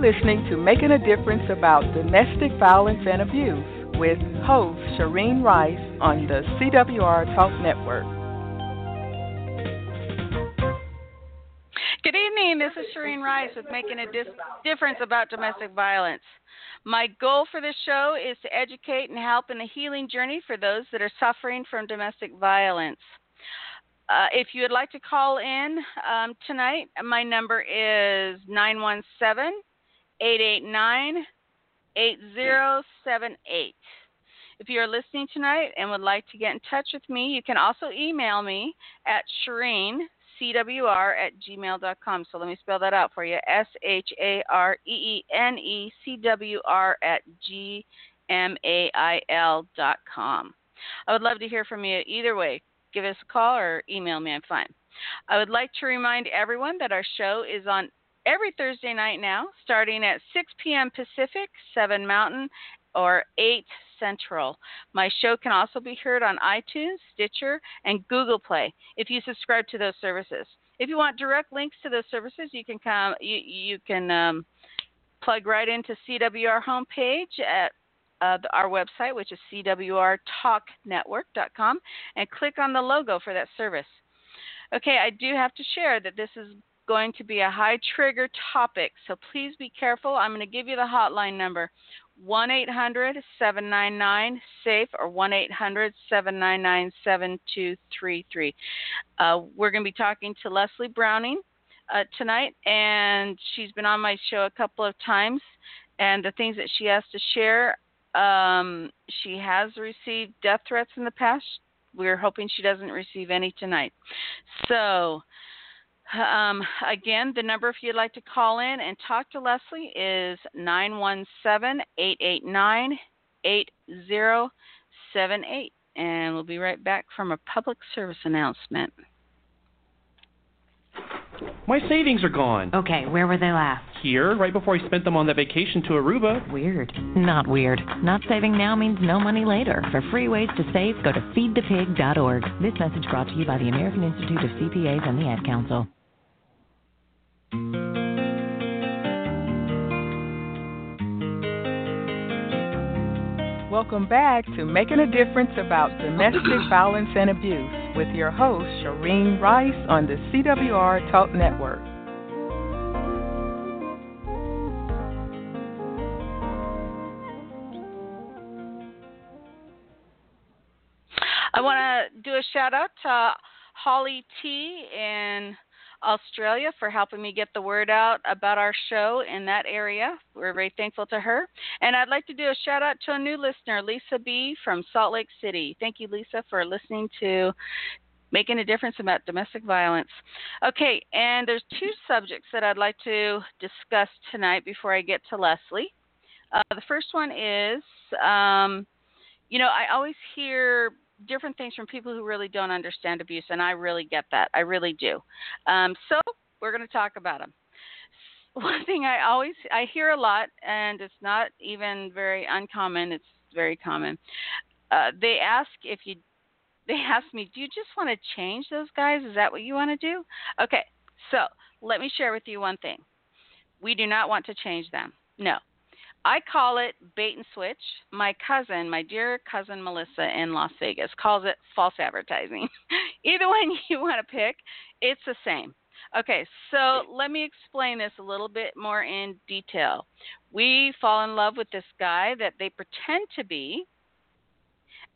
Listening to Making a Difference About Domestic Violence and Abuse with host Shareen Rice on the CWR Talk Network. Good evening. This is Shareen Rice with Making a Dis- Difference About Domestic Violence. My goal for this show is to educate and help in the healing journey for those that are suffering from domestic violence. Uh, if you would like to call in um, tonight, my number is 917 889 8078. If you are listening tonight and would like to get in touch with me, you can also email me at Shareen, CWR at gmail.com. So let me spell that out for you S H A R E E N E C W R at G M A I L dot com. I would love to hear from you either way. Give us a call or email me, I'm fine. I would like to remind everyone that our show is on every Thursday night now, starting at 6 p.m. Pacific, 7 Mountain, or 8 Central. My show can also be heard on iTunes, Stitcher, and Google Play if you subscribe to those services. If you want direct links to those services, you can come. You, you can um, plug right into CWR homepage at uh, our website, which is cwrtalknetwork.com, and click on the logo for that service. Okay, I do have to share that this is going to be a high trigger topic, so please be careful. I'm going to give you the hotline number 1 800 799 SAFE or 1 800 799 7233. Uh, we're going to be talking to Leslie Browning uh, tonight, and she's been on my show a couple of times. And the things that she has to share, um, she has received death threats in the past. We're hoping she doesn't receive any tonight. So, um, again, the number if you'd like to call in and talk to Leslie is 917 889 8078. And we'll be right back from a public service announcement. My savings are gone. Okay, where were they last? Here, right before I spent them on that vacation to Aruba. Weird. Not weird. Not saving now means no money later. For free ways to save, go to feedthepig.org. This message brought to you by the American Institute of CPAs and the Ad Council. Welcome back to Making a Difference About Domestic Violence and Abuse with your host, Shireen Rice on the CWR Talk Network. I want to do a shout out to Holly T in Australia for helping me get the word out about our show in that area. We're very thankful to her. And I'd like to do a shout out to a new listener, Lisa B. from Salt Lake City. Thank you, Lisa, for listening to Making a Difference about Domestic Violence. Okay, and there's two subjects that I'd like to discuss tonight before I get to Leslie. Uh, the first one is, um, you know, I always hear different things from people who really don't understand abuse, and I really get that. I really do. Um, so we're going to talk about them. One thing I always I hear a lot, and it's not even very uncommon. It's very common. Uh, they ask if you. They ask me, "Do you just want to change those guys? Is that what you want to do?" Okay, so let me share with you one thing. We do not want to change them. No, I call it bait and switch. My cousin, my dear cousin Melissa in Las Vegas, calls it false advertising. Either one you want to pick, it's the same. Okay, so let me explain this a little bit more in detail. We fall in love with this guy that they pretend to be,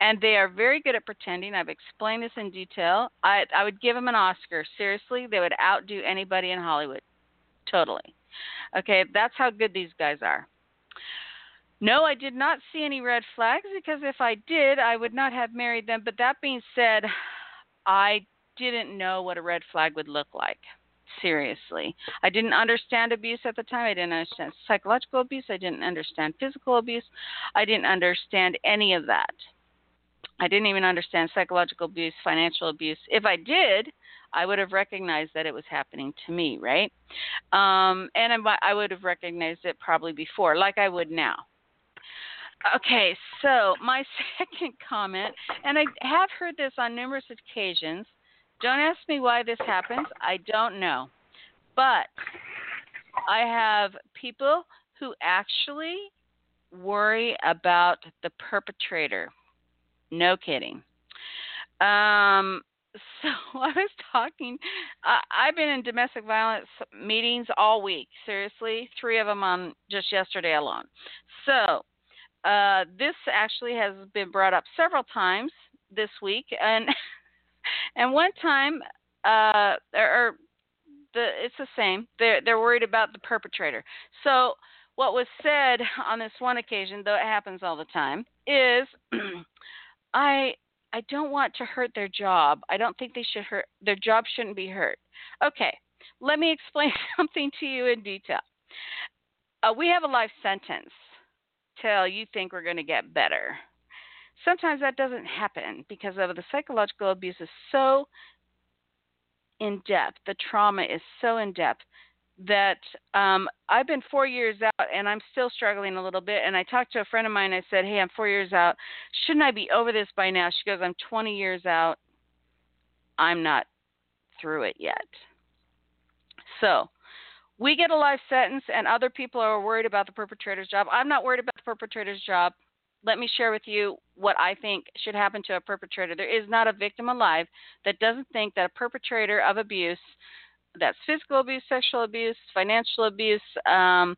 and they are very good at pretending. I've explained this in detail. I, I would give them an Oscar. Seriously, they would outdo anybody in Hollywood. Totally. Okay, that's how good these guys are. No, I did not see any red flags because if I did, I would not have married them. But that being said, I didn't know what a red flag would look like. Seriously. I didn't understand abuse at the time. I didn't understand psychological abuse. I didn't understand physical abuse. I didn't understand any of that. I didn't even understand psychological abuse, financial abuse. If I did, I would have recognized that it was happening to me, right? Um, and I would have recognized it probably before, like I would now. Okay, so my second comment, and I have heard this on numerous occasions. Don't ask me why this happens. I don't know. But I have people who actually worry about the perpetrator. No kidding. Um, so I was talking. I've been in domestic violence meetings all week. Seriously, three of them on just yesterday alone. So uh, this actually has been brought up several times this week, and and one time, uh, or, or the it's the same. They're they're worried about the perpetrator. So what was said on this one occasion, though it happens all the time, is I I don't want to hurt their job. I don't think they should hurt their job shouldn't be hurt. Okay, let me explain something to you in detail. Uh, we have a life sentence till you think we're going to get better. Sometimes that doesn't happen because of the psychological abuse is so in depth. The trauma is so in depth that um, I've been four years out and I'm still struggling a little bit. And I talked to a friend of mine. I said, Hey, I'm four years out. Shouldn't I be over this by now? She goes, I'm 20 years out. I'm not through it yet. So we get a life sentence, and other people are worried about the perpetrator's job. I'm not worried about the perpetrator's job. Let me share with you what I think should happen to a perpetrator. There is not a victim alive that doesn't think that a perpetrator of abuse that's physical abuse, sexual abuse, financial abuse, um,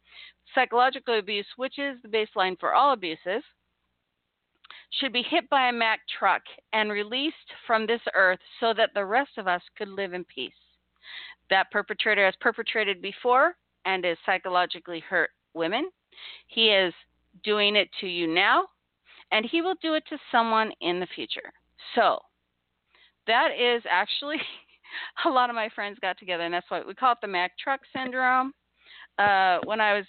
psychological abuse, which is the baseline for all abuses, should be hit by a Mack truck and released from this earth so that the rest of us could live in peace. That perpetrator has perpetrated before and has psychologically hurt women. He is doing it to you now, and he will do it to someone in the future. So, that is actually a lot of my friends got together, and that's why we call it the Mack Truck Syndrome. Uh, when I was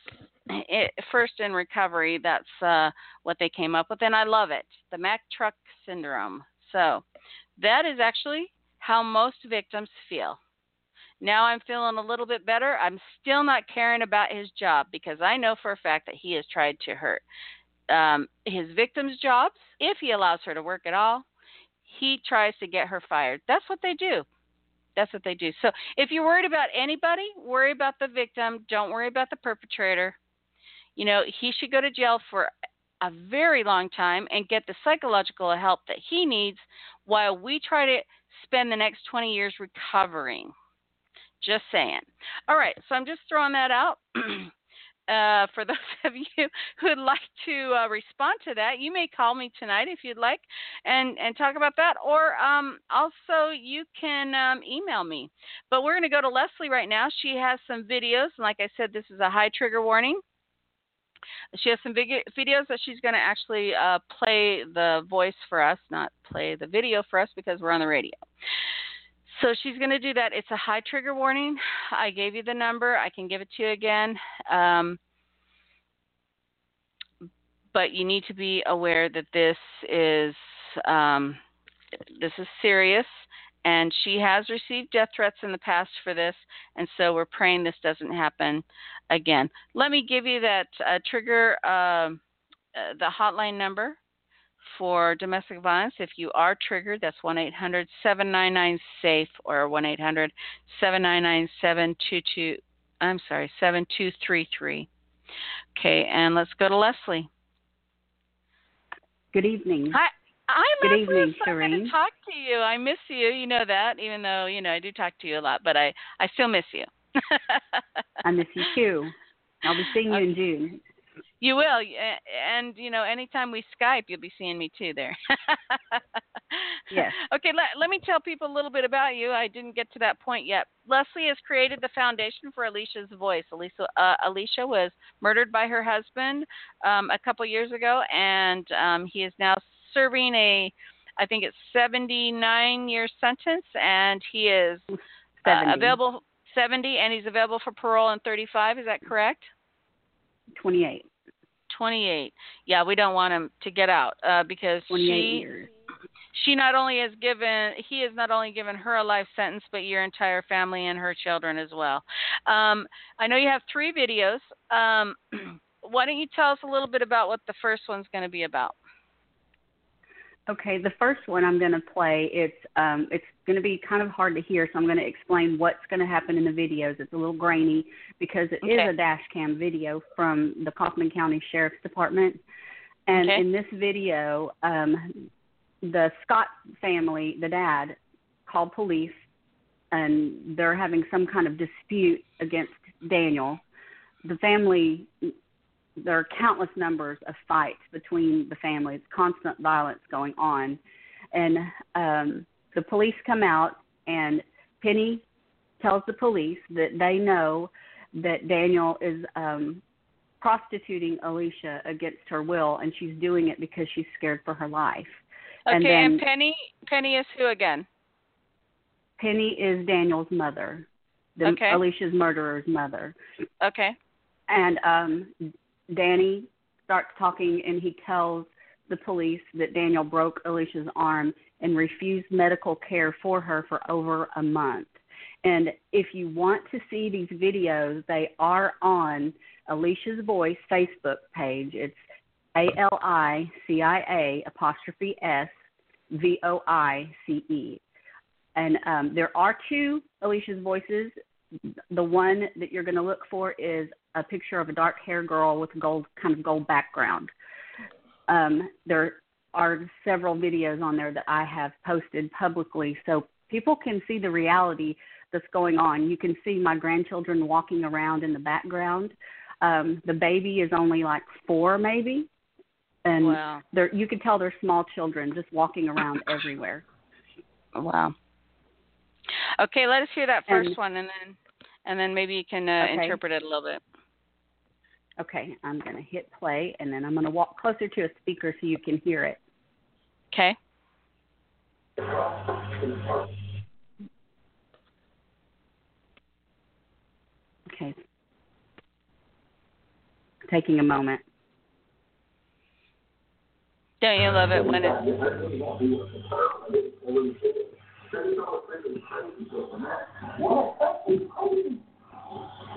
it, first in recovery, that's uh, what they came up with, and I love it the Mack Truck Syndrome. So, that is actually how most victims feel. Now I'm feeling a little bit better. I'm still not caring about his job because I know for a fact that he has tried to hurt um, his victim's jobs. If he allows her to work at all, he tries to get her fired. That's what they do. That's what they do. So if you're worried about anybody, worry about the victim. Don't worry about the perpetrator. You know, he should go to jail for a very long time and get the psychological help that he needs while we try to spend the next 20 years recovering. Just saying. All right, so I'm just throwing that out. uh, for those of you who would like to uh, respond to that, you may call me tonight if you'd like and, and talk about that. Or um, also, you can um, email me. But we're going to go to Leslie right now. She has some videos. And like I said, this is a high trigger warning. She has some videos that she's going to actually uh, play the voice for us, not play the video for us because we're on the radio. So she's going to do that. It's a high trigger warning. I gave you the number. I can give it to you again. Um, but you need to be aware that this is um, this is serious, and she has received death threats in the past for this, and so we're praying this doesn't happen again. Let me give you that uh, trigger uh, uh the hotline number for domestic violence. If you are triggered, that's 1 800 799 SAFE or 1 800 799 722. I'm sorry, 7233. Okay, and let's go to Leslie. Good evening. Hi. I'm Good evening, so Shireen. to talk to you. I miss you. You know that, even though you know I do talk to you a lot, but I I still miss you. I miss you too. I'll be seeing you okay. in June. You will, and you know, anytime we Skype, you'll be seeing me too there. Yes. Okay, let, let me tell people a little bit about you. I didn't get to that point yet. Leslie has created the foundation for Alicia's Voice. Alicia, uh, Alicia was murdered by her husband um, a couple years ago, and um, he is now serving a, I think it's 79 year sentence, and he is uh, 70. available 70, and he's available for parole in 35. Is that correct? 28. 28. Yeah, we don't want him to get out uh, because she years. she not only has given he has not only given her a life sentence but your entire family and her children as well um, i know you have three videos um, why don't you tell us a little bit about what the first one's going to be about Okay, the first one I'm going to play. It's um, it's going to be kind of hard to hear, so I'm going to explain what's going to happen in the videos. It's a little grainy because it is Okay. a dash cam video from the Kaufman County Sheriff's Department, and Okay. in this video, um, the Scott family, the dad, called police, and they're having some kind of dispute against Daniel. The family there are countless numbers of fights between the families, constant violence going on. And um, the police come out, and Penny tells the police that they know that Daniel is um, prostituting Alicia against her will, and she's doing it because she's scared for her life. okay and and, penny penny is who again Penny is Daniel's mother, the, Okay. Alicia's murderer's mother. okay and um Danny starts talking and he tells the police that Daniel broke Alicia's arm and refused medical care for her for over a month. And if you want to see these videos, they are on Alicia's Voice Facebook page. It's A L I C I A apostrophe S V O I C E. And um, there are two Alicia's Voices. The one that you're going to look for is a picture of a dark haired girl with a gold kind of gold background. Um, there are several videos on there that I have posted publicly so people can see the reality that's going on. You can see my grandchildren walking around in the background. Um, the baby is only like four maybe. And wow they're you can tell they're small children just walking around everywhere. wow okay let us hear that first And- one and then and then maybe you can uh, Okay. interpret it a little bit Okay, I'm going to hit play and then I'm going to walk closer to a speaker so you can hear it. okay Okay. Taking a moment. don't you love it when it's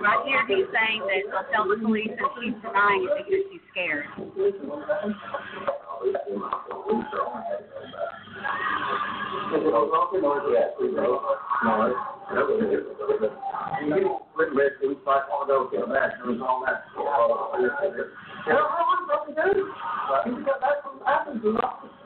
Right here, he's saying that I'll tell the police and she's denying it because she's scared.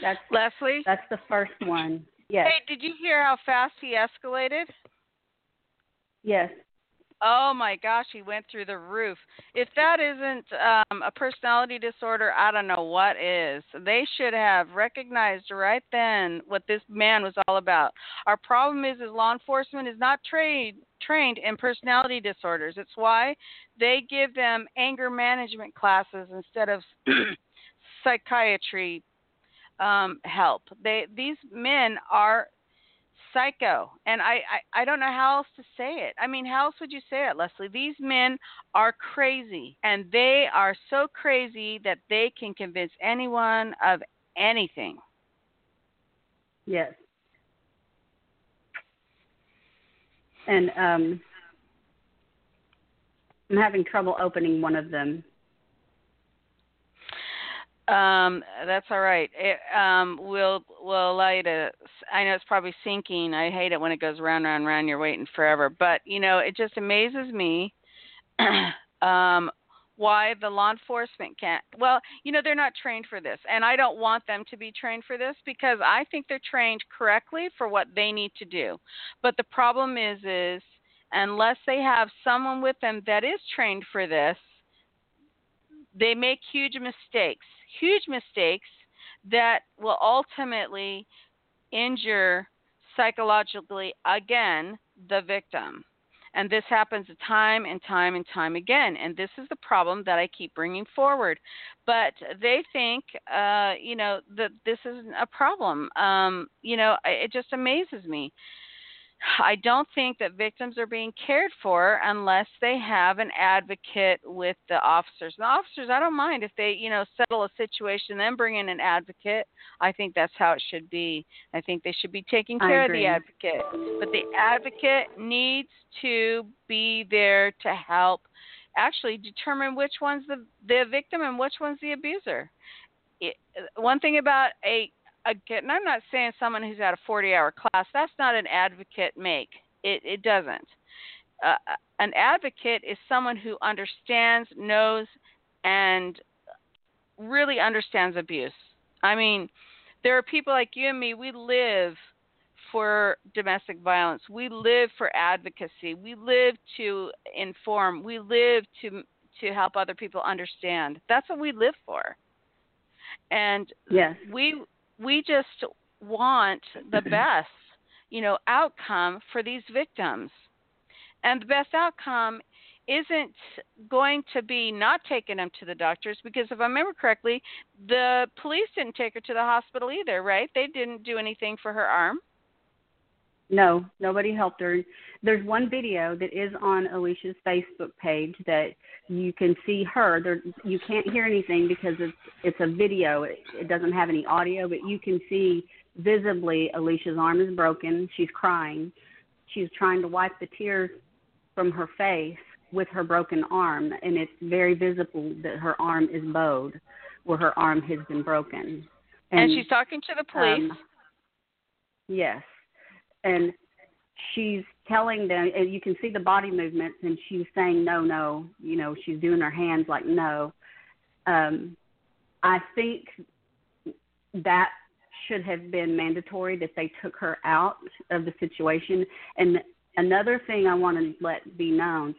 That's leslie that's the first one. Yes. hey did you hear how fast he escalated Yes. Oh my gosh, he went through the roof. If that isn't um, a personality disorder, I don't know what is. They should have recognized right then what this man was all about. Our problem is, is law enforcement is not trained trained in personality disorders. It's why they give them anger management classes instead of psychiatry um, help. They these men are psycho, and I, I I don't know how else to say it. I mean, how else would you say it, Leslie? These men are crazy, and they are so crazy that they can convince anyone of anything. Yes. And um, I'm having trouble opening one of them. Um, that's all right. It, um, we'll we'll allow you to. I know it's probably sinking. I hate it when it goes round, round, round. You're waiting forever. But you know, it just amazes me um, why the law enforcement can't. Well, you know, they're not trained for this, and I don't want them to be trained for this because I think they're trained correctly for what they need to do. But the problem is, is unless they have someone with them that is trained for this, they make huge mistakes huge mistakes that will ultimately injure psychologically again the victim. And this happens time and time and time again. And this is the problem that I keep bringing forward. But they think, uh, you know, that this isn't a problem. Um, you know, it just amazes me. I don't think that victims are being cared for unless they have an advocate with the officers. And the officers, I don't mind if they, you know, settle a situation, then bring in an advocate. I think that's how it should be. I think they should be taking care of the advocate. But the advocate needs to be there to help actually determine which one's the the victim and which one's the abuser. It, one thing about a again, I'm not saying someone who's at a 40 hour class, that's not an advocate make. It, it doesn't. Uh, an advocate is someone who understands, knows, and really understands abuse. I mean, there are people like you and me, we live for domestic violence. We live for advocacy. We live to inform. We live to to help other people understand. That's what we live for. And yes. we we just want the best, you know, outcome for these victims. And the best outcome isn't going to be not taking them to the doctors because if I remember correctly, the police didn't take her to the hospital either, right? They didn't do anything for her arm. No, nobody helped her. There's one video that is on Alicia's Facebook page that you can see her. There, you can't hear anything because it's it's a video. It, it doesn't have any audio, but you can see visibly Alicia's arm is broken. She's crying. She's trying to wipe the tears from her face with her broken arm, and it's very visible that her arm is bowed, where her arm has been broken. And, and she's talking to the police. Um, yes and she's telling them and you can see the body movements and she's saying no no you know she's doing her hands like no. Um i think that should have been mandatory that they took her out of the situation. And another thing i want to let be known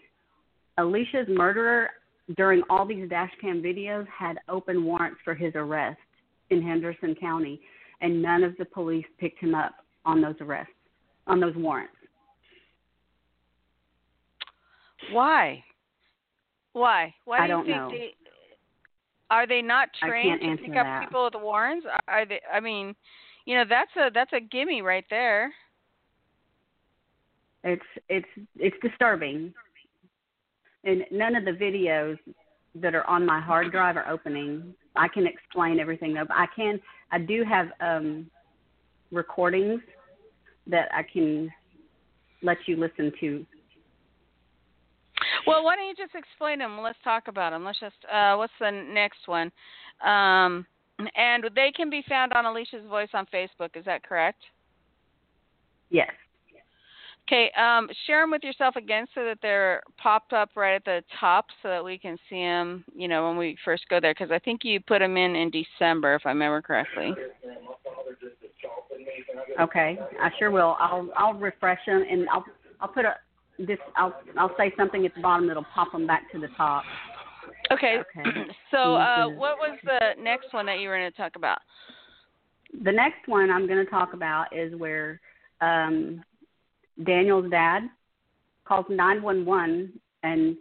alicia's murderer during all these dash cam videos had open warrants for his arrest in henderson county and none of the police picked him up on those arrests on those warrants. Why? Why? Why do I don't you think know. they are they not trained to pick up that. people with warrants? Are they I mean, you know, that's a that's a gimme right there. It's it's it's disturbing. And none of the videos that are on my hard drive are opening. I can explain everything though, but I can I do have um recordings that I can let you listen to. Well, why don't you just explain them? Let's talk about them. Let's just. Uh, what's the next one? Um, and they can be found on Alicia's Voice on Facebook. Is that correct? Yes. Okay, um, share them with yourself again so that they're popped up right at the top so that we can see them, you know, when we first go there. Because I think you put them in in December, if I remember correctly. Okay, I sure will. I'll I'll refresh them and I'll I'll put a this I'll I'll say something at the bottom that'll pop them back to the top. Okay. Okay. So, uh, what was the next one that you were going to talk about? The next one I'm going to talk about is where um, Daniel's dad calls 911 and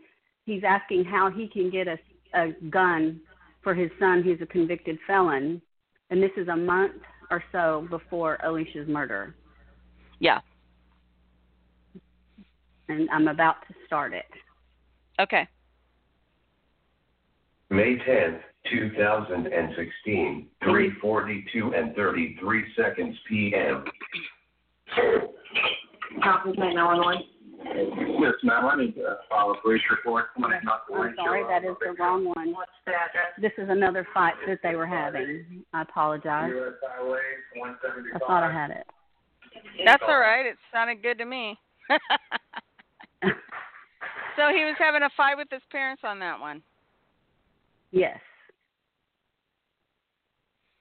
he's asking how he can get a, a gun for his son who's a convicted felon. And this is a month or so before Alicia's murder. Yeah. And I'm about to start it. Okay. May 10th, 2016, 3:42 and 33 seconds p.m. Compton 911. Yes, ma'am. I need to file a police report. My name's not I'm sorry, that is the wrong one. What's the address? This is another fight that they were having. I apologize. U.S. Highway 175. I thought I had it. That's all right. It sounded good to me. so he was having a fight with his parents on that one. Yes.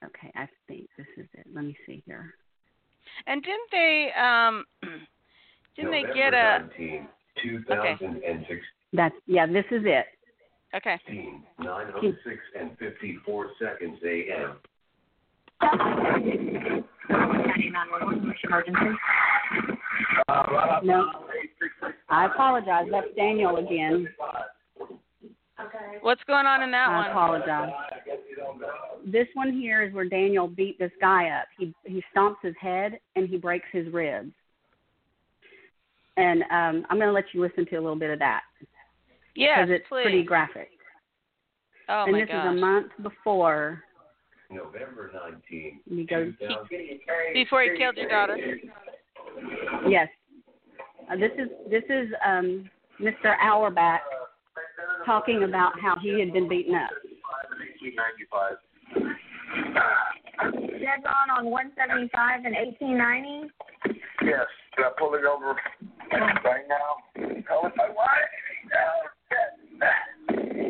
Okay, I think this is it. Let me see here. And didn't they um didn't they get November a 19th, 2016, That's yeah, this is it. Okay. 9:06 and 54 seconds a.m. County 911. What's your emergency? No. I apologize. That's Daniel again. Okay. What's going on in that I one? I apologize. This one here is where Daniel beat this guy up. He he stomps his head and he breaks his ribs. And um I'm going to let you listen to a little bit of that Yes, because it's please. pretty graphic. oh and my this gosh. is a month before November 19th, he goes 2000. Before he killed your daughter. Yes. Uh, this is this is um, Mr. Auerbach talking about how he had been beaten up. 1895. Dead on on 175 and 1890. Yes. Can I pull it over right now? Oh, my wife.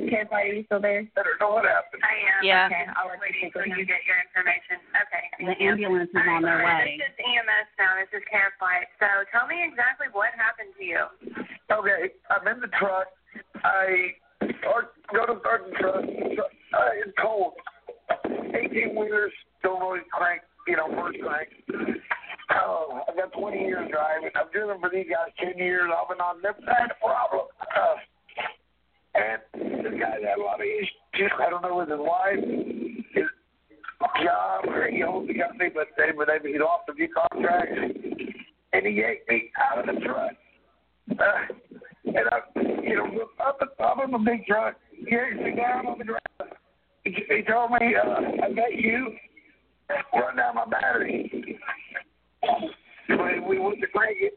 Okay, buddy, you still there? Better know what happened. I am. Yeah. Okay, I'll let you until you get your information. Okay. The ambulance is on their way. This is EMS now. This is Care Flight. So tell me exactly what happened to you. Okay, I'm in the truck. I go to start the truck. Uh, it's cold. 18 wheelers don't always crank, you know, first crank. Oh, I've got 20 years driving. I've driven for these guys 10 years. I've been on never had a problem. Uh, and this guy's had a lot of issues. I don't know with his wife, his job, or he owns the company, but they, but they, he lost a few contracts. And he yanked me out of the truck. Uh, and I, you know, up, up in the big truck, he yanked me down on the ground. He, he told me, uh, I bet you run down my battery. We went to crank it,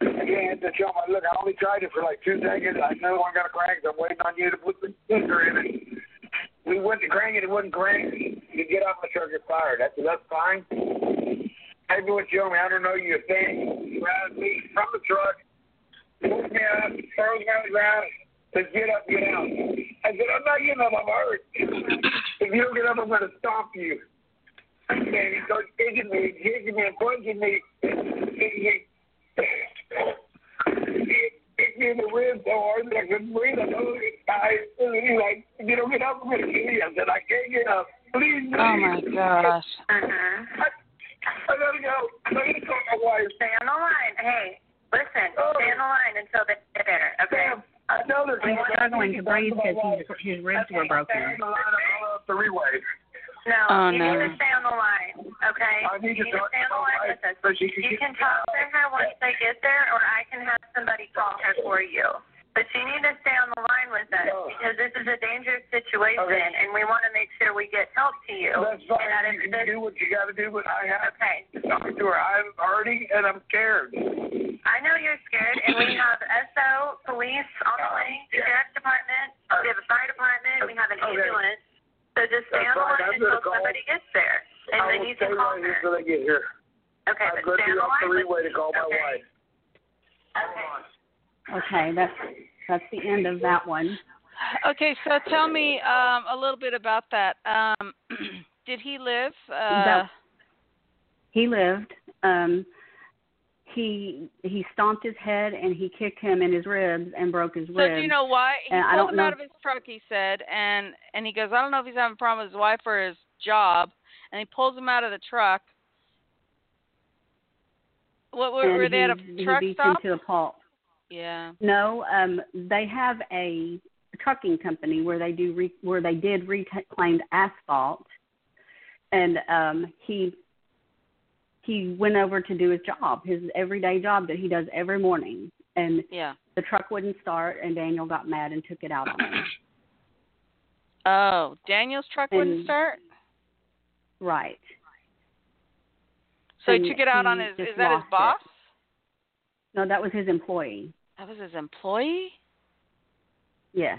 again, to show my look, I only tried it for like two seconds. I know I'm going to crank. I'm waiting on you to put the finger in it. We went to crank it, it wouldn't crank. You get off the truck, get fired. That's, that's fine. Maybe what you me, I don't know you a thing. Grabbed me from the truck, pulled me up, throws me on the ground, says, get up, get out. I said, I'm not getting up, I'm hurt. if you don't get up, I'm going to stomp you. And he starts kicking me, kicking me, and punching me. Kicking me. He kicked me in the ribs so hard that I couldn't breathe. I know I, he's like, if you don't get up, I'm going to kill you. I said, I can't get up. Please, please. Oh my gosh. Uh-huh. I, I gotta go. I gotta call my wife. Stay on the line. Hey, listen. Stay on the line until they get there. Okay. Damn, I know there's He's struggling to breathe because his, his ribs were broken. Three ways. No, Oh, you no. need to stay on the line, okay? I need you to need to stay on the line with us. so she can You can talk to her once they get there, or I can have somebody call her for you. But you need to stay on the line with us because this is a dangerous situation, Okay. and we want to make sure we get help to you. That's fine. And that You can do what you gotta do, but I have okay. to talk to her. I'm hurting and I'm scared. I know you're scared, and we have SO, police on the way, sheriff's department, we have a fire department, we have an Okay. Ambulance. So just stay That's on the fine. line I'm until gonna call. somebody gets there, and I then you can call right here her. till they get here. Okay, I'm but stay on the line. with freeway to call my wife. Okay. Okay, that's that's the end of that one. Okay, so tell me um, a little bit about that. Um, did he live? Uh, That- He lived. Um, he he stomped his head and he kicked him in his ribs and broke his So ribs. do you know why? He and pulled him know. out of his truck. He said, and and he goes, I don't know if he's having a problem with his wife or his job, and he pulls him out of the truck. What were, were they at a truck he beats stop? him to a pulp. Yeah. No, um, they have a trucking company where they do re- where they did reclaimed asphalt, and um, he he went over to do his job, his everyday job that he does every morning, and Yeah. the truck wouldn't start, and Daniel got mad and took it out on him. Oh, Daniel's truck wouldn't start. right. So and he took it out on his. Is that his lost it. boss? No, that was his employee. That was his employee. Yes.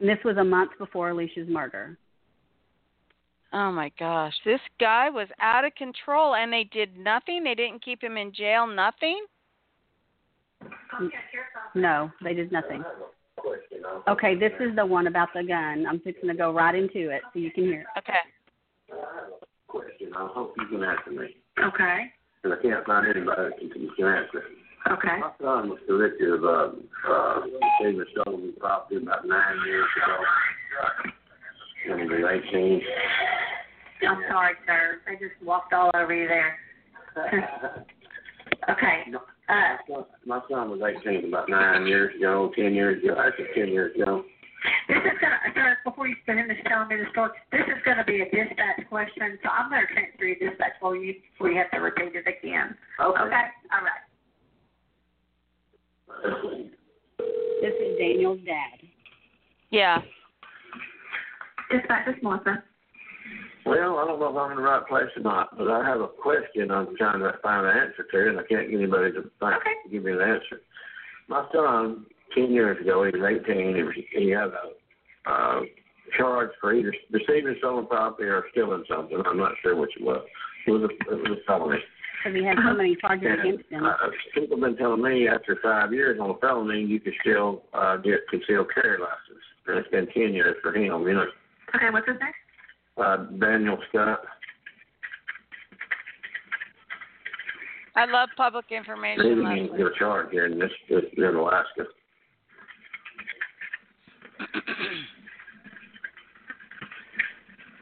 And this was a month before Alicia's murder. Oh my gosh, this guy was out of control, and they did nothing. They didn't keep him in jail. Nothing. No, they did nothing. Okay, this is the one about the gun. I'm fixing to go right into it so you can hear. Okay. question. I hope you can answer me. Okay. Because I can't find anybody that can, can answer it. Okay. My son was convicted of uh, uh, receiving stolen property about nine years ago. When he was 18. I'm sorry, sir. I just walked all over you there. okay. Uh, My son was 18 about nine years ago, 10 years ago. Actually, 10 years ago. this is gonna, sir, before you finish telling me the story, this is gonna be a dispatch question, so I'm gonna transfer you to dispatch for you before you have to repeat it again. Okay. Okay. All right. This is Daniel's dad. Yeah. Dispatch is Melissa. Well, I don't know if I'm in the right place or not, but I have a question I'm trying to find an answer to, and I can't get anybody to find, give me an answer. My son, 10 years ago, he was 18, he, he had a uh, charge for either receiving stolen property or stealing something. I'm not sure which it was. It was a, it was a felony. Because he had so many charges against him. Uh, people have been telling me after five years on a felony, you can still uh, get concealed carry license. And it's been 10 years for him, you know. Okay, what's his name? Uh, Daniel Scott. I love public He information. didn't Leslie. get a charge here in this, this in Alaska.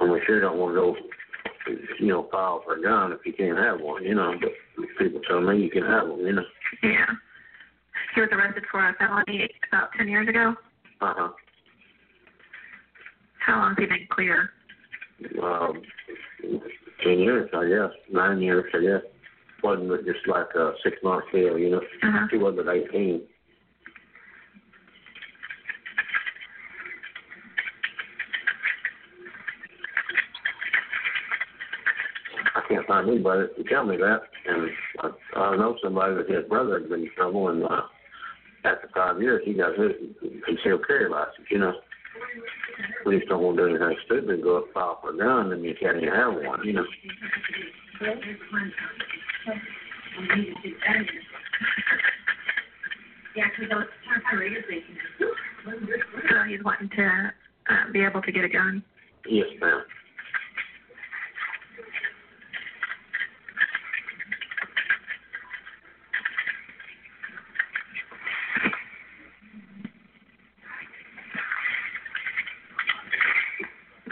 And we sure don't want to go, you know, file for a gun if you can't have one, you know. But people tell me you can have one, you know. Yeah. He was arrested for a felony about 10 years ago. Uh huh. How long has he been clear? Um, ten years, I guess. Nine years, I guess. Wasn't it just like a six month deal, you know? Uh-huh. He wasn't eighteen. I can't find anybody can tell me that. And I, I know somebody that his brother had been in trouble, and uh, after five years, he got his concealed carry license. You know, we don't want to do anything stupid and go up and file for a gun, and you can't even have one. You know. Yeah, because So he's wanting to uh, be able to get a gun. Yes, ma'am.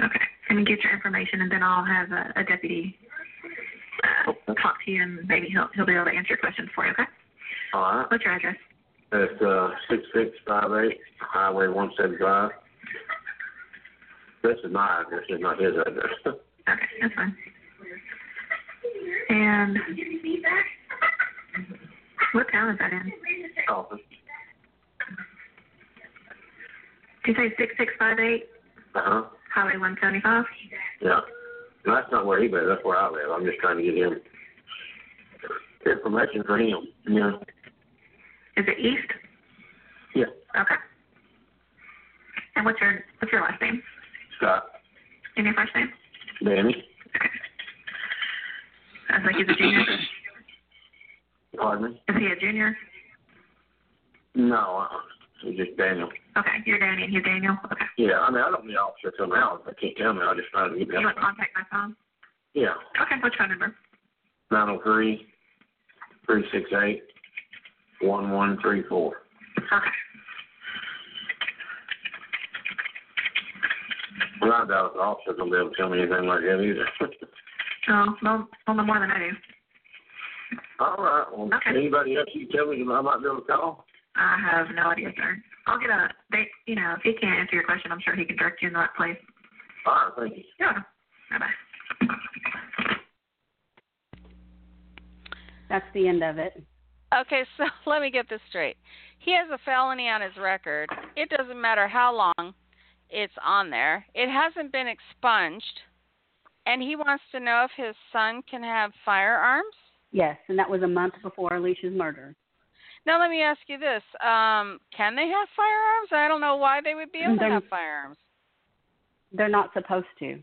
Okay. Let me get your information, and then I'll have a, a deputy uh, talk to you, and maybe he'll he'll be able to answer your questions for you. Okay. All right. What's your address? It's uh six six five eight Highway one seventy five. This is my address, This is not his address. Okay, that's fine. And what town is that in? Office. Did you say six six five eight Uh huh. Highway one seventy five? Yeah. And that's not where he lives, that's where I live. I'm just trying to get him information for him. You know. Is it east? Yeah. Okay. And what's your what's your last name? Scott. And your first name? Danny. Sounds like he's a junior. Pardon me? Is he a junior? No, uh it's just Daniel. Okay, you're Danny and he's Daniel. Okay. Yeah, I mean I don't need the officer to come out. I can't tell me, I just try to get You want to contact my phone? Yeah. Okay, what's your phone number? Nine oh three three six eight one one three four. Okay. Well, I doubt the officer gonna be able to tell me anything like that either. Oh, well, well, no more than I do. All right. Well, Okay. anybody else you tell me that I might be able to call? I have no idea, sir. I'll get a. They, you know, if he can't answer your question, I'm sure he can direct you in the right place. All right. Thank you. Yeah. Bye bye. That's the end of it. Okay, so let me get this straight. He has a felony on his record. It doesn't matter how long it's on there. It hasn't been expunged. And he wants to know if his son can have firearms. Yes, and that was a month before Alicia's murder. Now let me ask you this: um, Can they have firearms? I don't know why they would be able to They're- have firearms. They're not supposed to.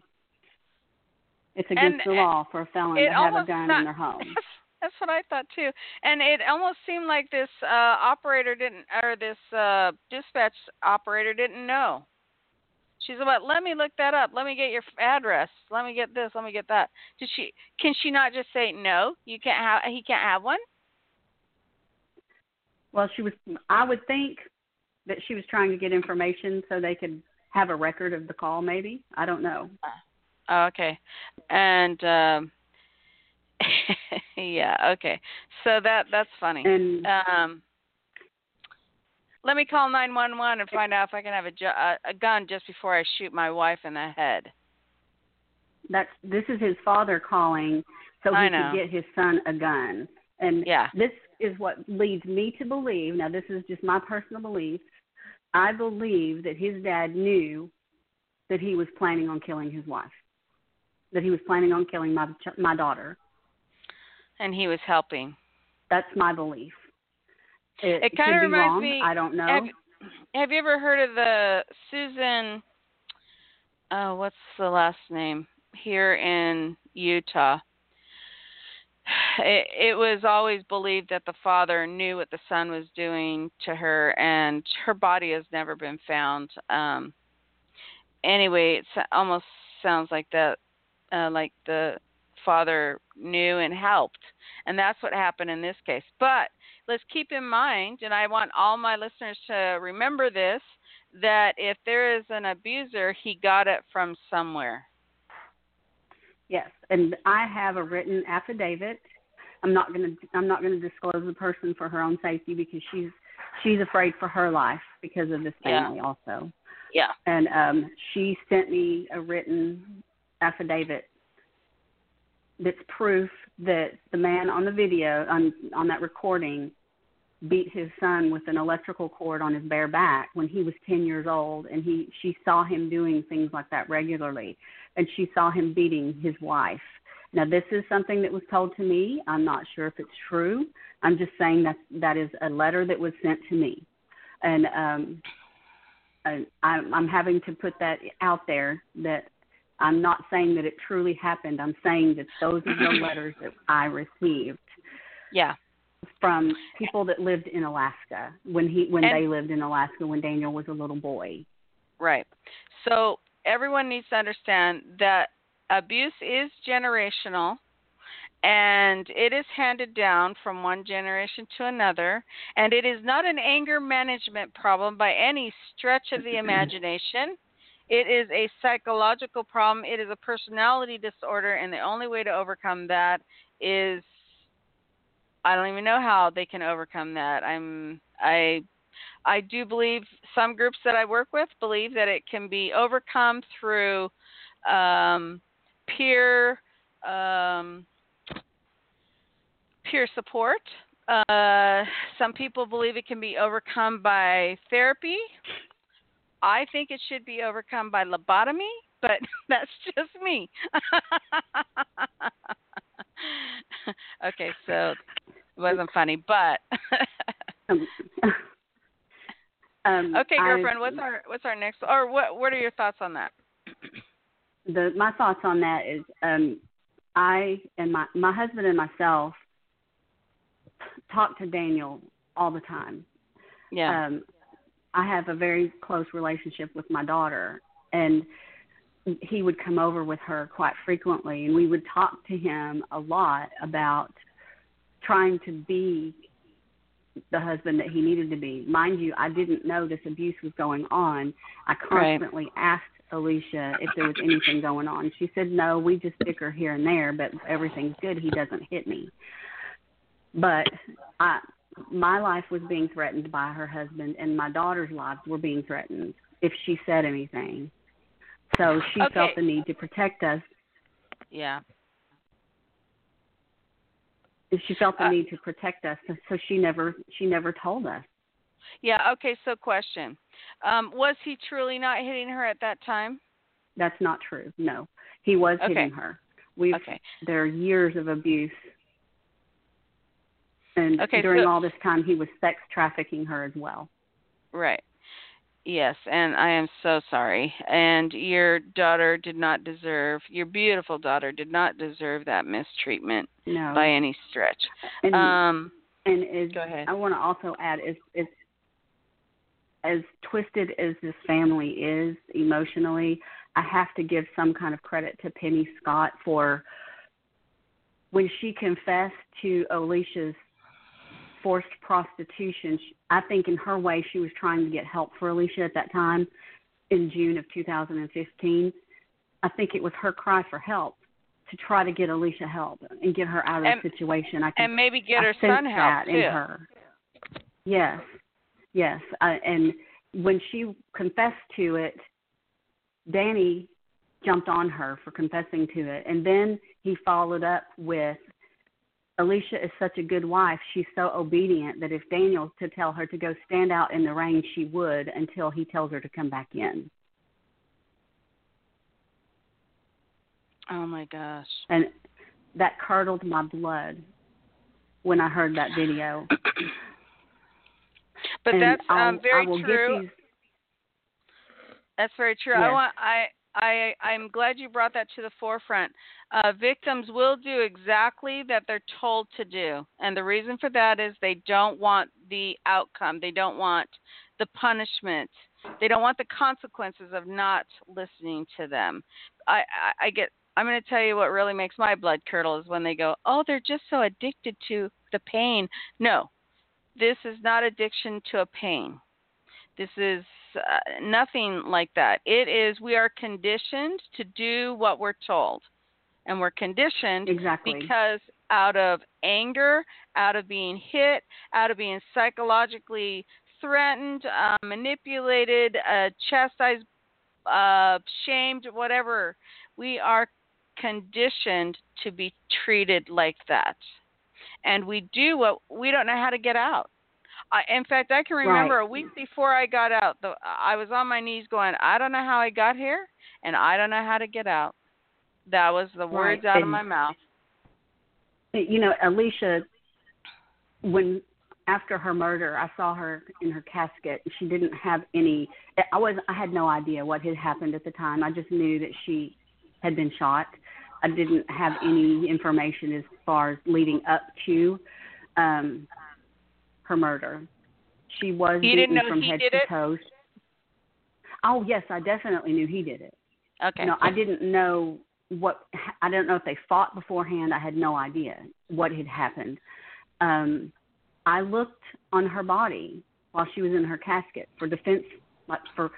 It's And- against the law for a felon to have a gun not- in their home. That's, that's what I thought too. And it almost seemed like this uh operator didn't, or this uh dispatch operator didn't know. She's about, let me look that up. Let me get your address. Let me get this. Let me get that. Did she? Can she not just say no? You can't have. He can't have one. Well, she was. I would think that she was trying to get information so they could have a record of the call. Maybe I don't know. Oh, okay. And um yeah, okay. So that that's funny. And Um let me call 911 and find out if I can have a, ju- a, a gun just before I shoot my wife in the head. that's this is his father calling so he could get his son a gun. And Yeah. this is what leads me to believe. Now, this is just my personal belief. I believe that his dad knew that he was planning on killing his wife. That he was planning on killing my my daughter. And he was helping. That's my belief. It, It kind of reminds wrong. me. I don't know. Have, have you ever heard of the Susan? Oh, what's the last name here in Utah? It, it was always believed that the father knew what the son was doing to her, and her body has never been found. Um, anyway, it almost sounds like that, uh, like the father knew and helped, and that's what happened in this case. But let's keep in mind, and I want all my listeners to remember this, that if there is an abuser, he got it from somewhere. Yes, and I have a written affidavit. I'm not going to I'm not going to disclose the person for her own safety because she's she's afraid for her life because of this Yeah. family also. Yeah. And um she sent me a written affidavit that's proof that the man on the video on on that recording beat his son with an electrical cord on his bare back when he was 10 years old and he she saw him doing things like that regularly and she saw him beating his wife now this is something that was told to me i'm not sure if it's true i'm just saying that that is a letter that was sent to me and um I, I'm having to put that out there that I'm not saying that it truly happened. I'm saying that those are the letters that I received Yeah. from people that lived in Alaska when he when And- they lived in Alaska when Daniel was a little boy. Right. So everyone needs to understand that abuse is generational and it is handed down from one generation to another and it is not an anger management problem by any stretch of the imagination. It is a psychological problem. It is a personality disorder and the only way to overcome that is I don't even know how they can overcome that. I'm I I do believe some groups that I work with believe that it can be overcome through um, peer um, peer support. Uh, some people believe it can be overcome by therapy. I think it should be overcome by lobotomy, but that's just me. okay, so it wasn't funny, but Um, um, okay, I- girlfriend, what's our what's our next or what what are your thoughts on that? The my thoughts on that is um I and my my husband and myself talk to Daniel all the time. Yeah. Um I have a very close relationship with my daughter and he would come over with her quite frequently and we would talk to him a lot about trying to be the husband that he needed to be. Mind you, I didn't know this abuse was going on. I constantly right. asked Alicia if there was anything going on. She said, No, we just bicker here and there, but everything's good. He doesn't hit me. But I, my life was being threatened by her husband, and my daughter's lives were being threatened if she said anything. So she okay. felt the need to protect us. Yeah. She felt the uh, need to protect us, so she never she never told us. Yeah. Okay. So, question: um, Was he truly not hitting her at that time? That's not true. No, he was okay. hitting her. We've okay. there are years of abuse, and okay, during so, all this time, he was sex trafficking her as well. Right. Yes, and I am so sorry. And your daughter did not deserve, your beautiful daughter did not deserve that mistreatment no. by any stretch. And, um, and is, go ahead. I want to also add, is as twisted as this family is emotionally, I have to give some kind of credit to Penny Scott for when she confessed to Alicia's forced prostitution. I think in her way she was trying to get help for Alicia at that time in June of 2015. I think it was her cry for help to try to get Alicia help and get her out of and, the situation. I can, and maybe get I her son help that too. in her. Yes, yes, uh, and when she confessed to it, Danny jumped on her for confessing to it, and then he followed up with Alicia is such a good wife. She's so obedient that if Daniel to tell her to go stand out in the rain, she would until he tells her to come back in. Oh my gosh. And that curdled my blood when I heard that video. but and that's um, very true. These, that's very true. yes. I want I I I'm glad you brought that to the forefront. Uh, victims will do exactly that they're told to do, and the reason for that is they don't want the outcome. They don't want the punishment. They don't want the consequences of not listening to them. I I, I get. I'm going to tell you what really makes my blood curdle is when they go, "Oh, they're just so addicted to the pain." No, this is not addiction to a pain. This is uh, nothing like that. It is we are conditioned to do what we're told. And we're conditioned exactly. because out of anger, out of being hit, out of being psychologically threatened, uh, manipulated, uh, chastised, uh, shamed, whatever, we are conditioned to be treated like that. And we do what we don't know how to get out. I, in fact, I can remember right. a week before I got out, the, I was on my knees going, I don't know how I got here, and I don't know how to get out. That was the words right. out and, of my mouth. You know, Alicia, when after her murder, I saw her in her casket. She didn't have any. I was. I had no idea what had happened at the time. I just knew that she had been shot. I didn't have any information as far as leading up to. Um, her murder. She was you didn't know from he head did to it? toe. Oh yes, I definitely knew he did it. Okay. No, I didn't know what. I don't know if they fought beforehand. I had no idea what had happened. Um, I looked on her body while she was in her casket for defense, like for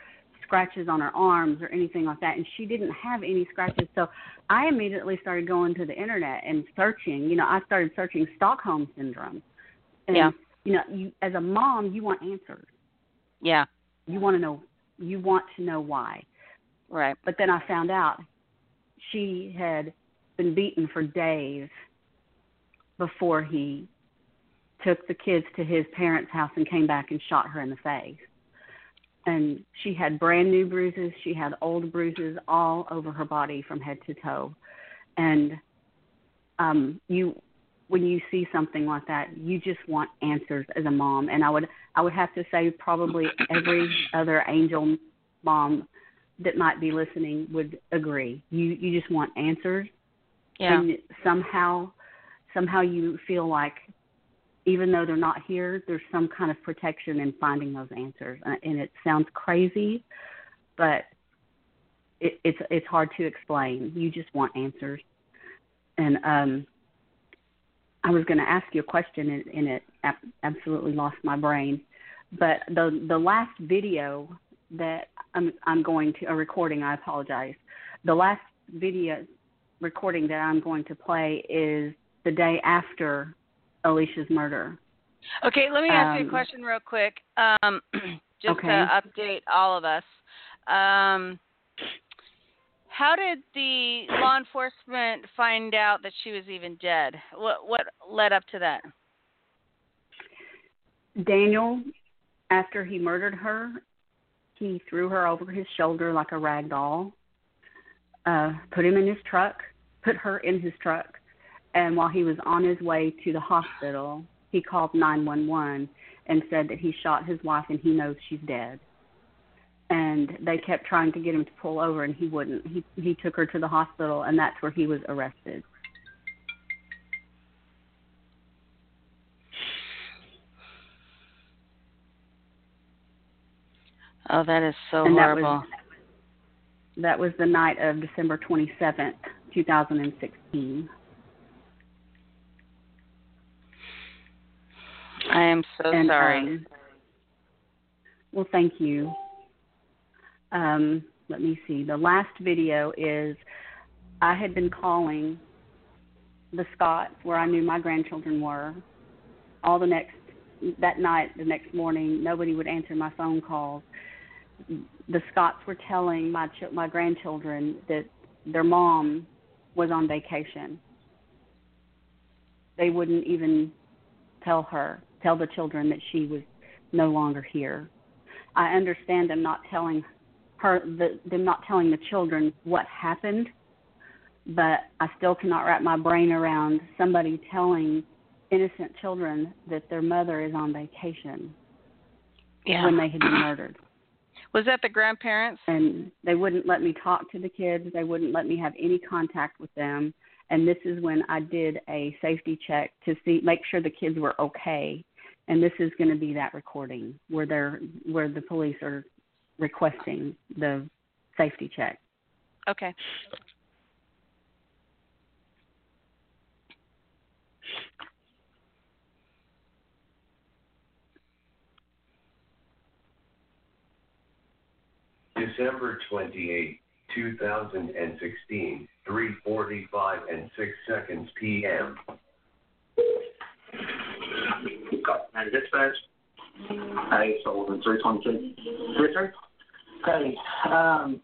scratches on her arms or anything like that, and she didn't have any scratches. So I immediately started going to the internet and searching. You know, I started searching Stockholm syndrome. And yeah you know, you as a mom, you want answers. Yeah. You want to know. You want to know why. Right. But then I found out she had been beaten for days before he took the kids to his parents' house and came back and shot her in the face. And she had brand new bruises. She had old bruises all over her body from head to toe. And um, you when you see something like that, you just want answers as a mom. And I would I would have to say probably every other angel mom that might be listening would agree. You you just want answers. Yeah. And somehow somehow you feel like even though they're not here, there's some kind of protection in finding those answers. And it sounds crazy, but it, it's it's hard to explain. You just want answers. And um I was going to ask you a question, and, and it absolutely lost my brain. But the the last video that I'm I'm going to a recording. I apologize. The last video recording that I'm going to play is the day after Alicia's murder. Okay, let me ask Um, you a question real quick, um, just Okay. to update all of us. Um, how did the law enforcement find out that she was even dead? What what led up to that? Daniel, after he murdered her, he threw her over his shoulder like a rag doll, uh, put him in his truck, put her in his truck, and while he was on his way to the hospital, he called 911 and said that he shot his wife and he knows she's dead. And they kept trying to get him to pull over and he wouldn't. He he took her to the hospital and that's where he was arrested. Oh, that is so and that horrible. was that was the night of December 27th, 2016. I am so And, sorry. um, well, thank you. Um, let me see. The last video is I had been calling the Scotts where I knew my grandchildren were. All the next that night, the next morning, nobody would answer my phone calls. The Scotts were telling my ch- my grandchildren that their mom was on vacation. They wouldn't even tell her, tell the children that she was no longer here. I understand them not telling her, the, them not telling the children what happened, but I still cannot wrap my brain around somebody telling innocent children that their mother is on vacation Yeah. when they had been murdered. Was that the grandparents? And they wouldn't let me talk to the kids. They wouldn't let me have any contact with them. And this is when I did a safety check to see make sure the kids were okay. And this is going to be that recording where they're where the police are requesting the safety check. Okay. December 28, 2016, 3:45 and 6 seconds p.m. County Dispatch. Hey, Sullivan, 322. Richard? Hey, um,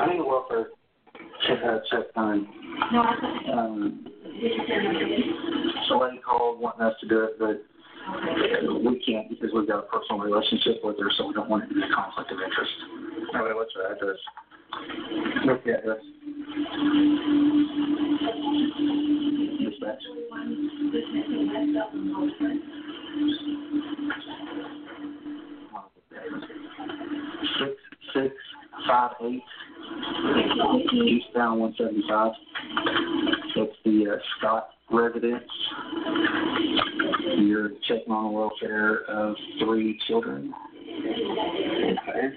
I need a welfare check, uh, check done. Um, somebody called wanting us to do it, but we can't because we've got a personal relationship with her, so we don't want it to be a conflict of interest. Okay, what's your address? What's the address? Dispatch. Six six five eight eastbound one seventy five. That's the uh, Scott residence. You're checking on the welfare of three children. Okay.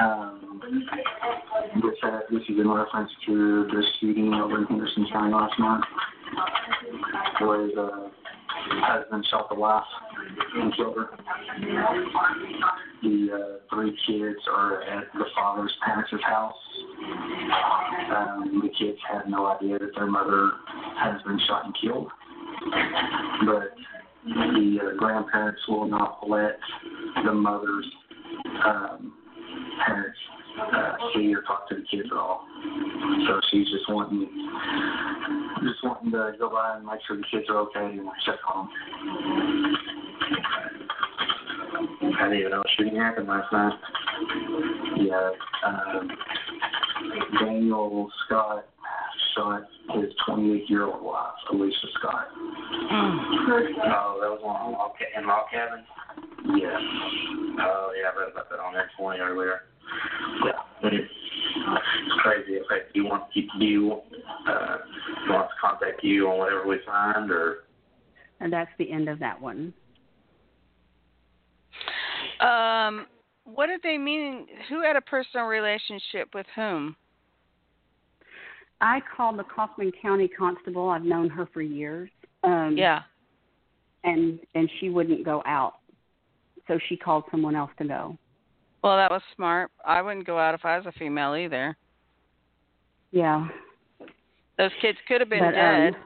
Um, this, uh, this is in reference to the shooting over in Henderson County last month, where the husband shot the wife and killed her. The uh, three kids are at the father's parents' house. Um, the kids have no idea that their mother has been shot and killed, but the uh, grandparents will not let the mother's um, parents see or talk to the kids at all. So she's just wanting, just wanting to go by and make sure the kids are okay and check on them. I didn't even know shooting happened last night. Yeah, um, Daniel Scott shot his 28-year-old wife, Alicia Scott. Oh, that was on in log cabin. Yeah. Oh, yeah, I read about that on X twenty earlier. Yeah, but it's crazy. If I, do you want do you uh, want to contact you on whatever we find, or And that's the end of that one. Um, what did they mean? Who had a personal relationship with whom? I called the Kaufman County Constable. I've known her for years. Um, Yeah. And and she wouldn't go out, so she called someone else to go. Well, that was smart. I wouldn't go out if I was a female either. Yeah. Those kids could have been But, dead. um,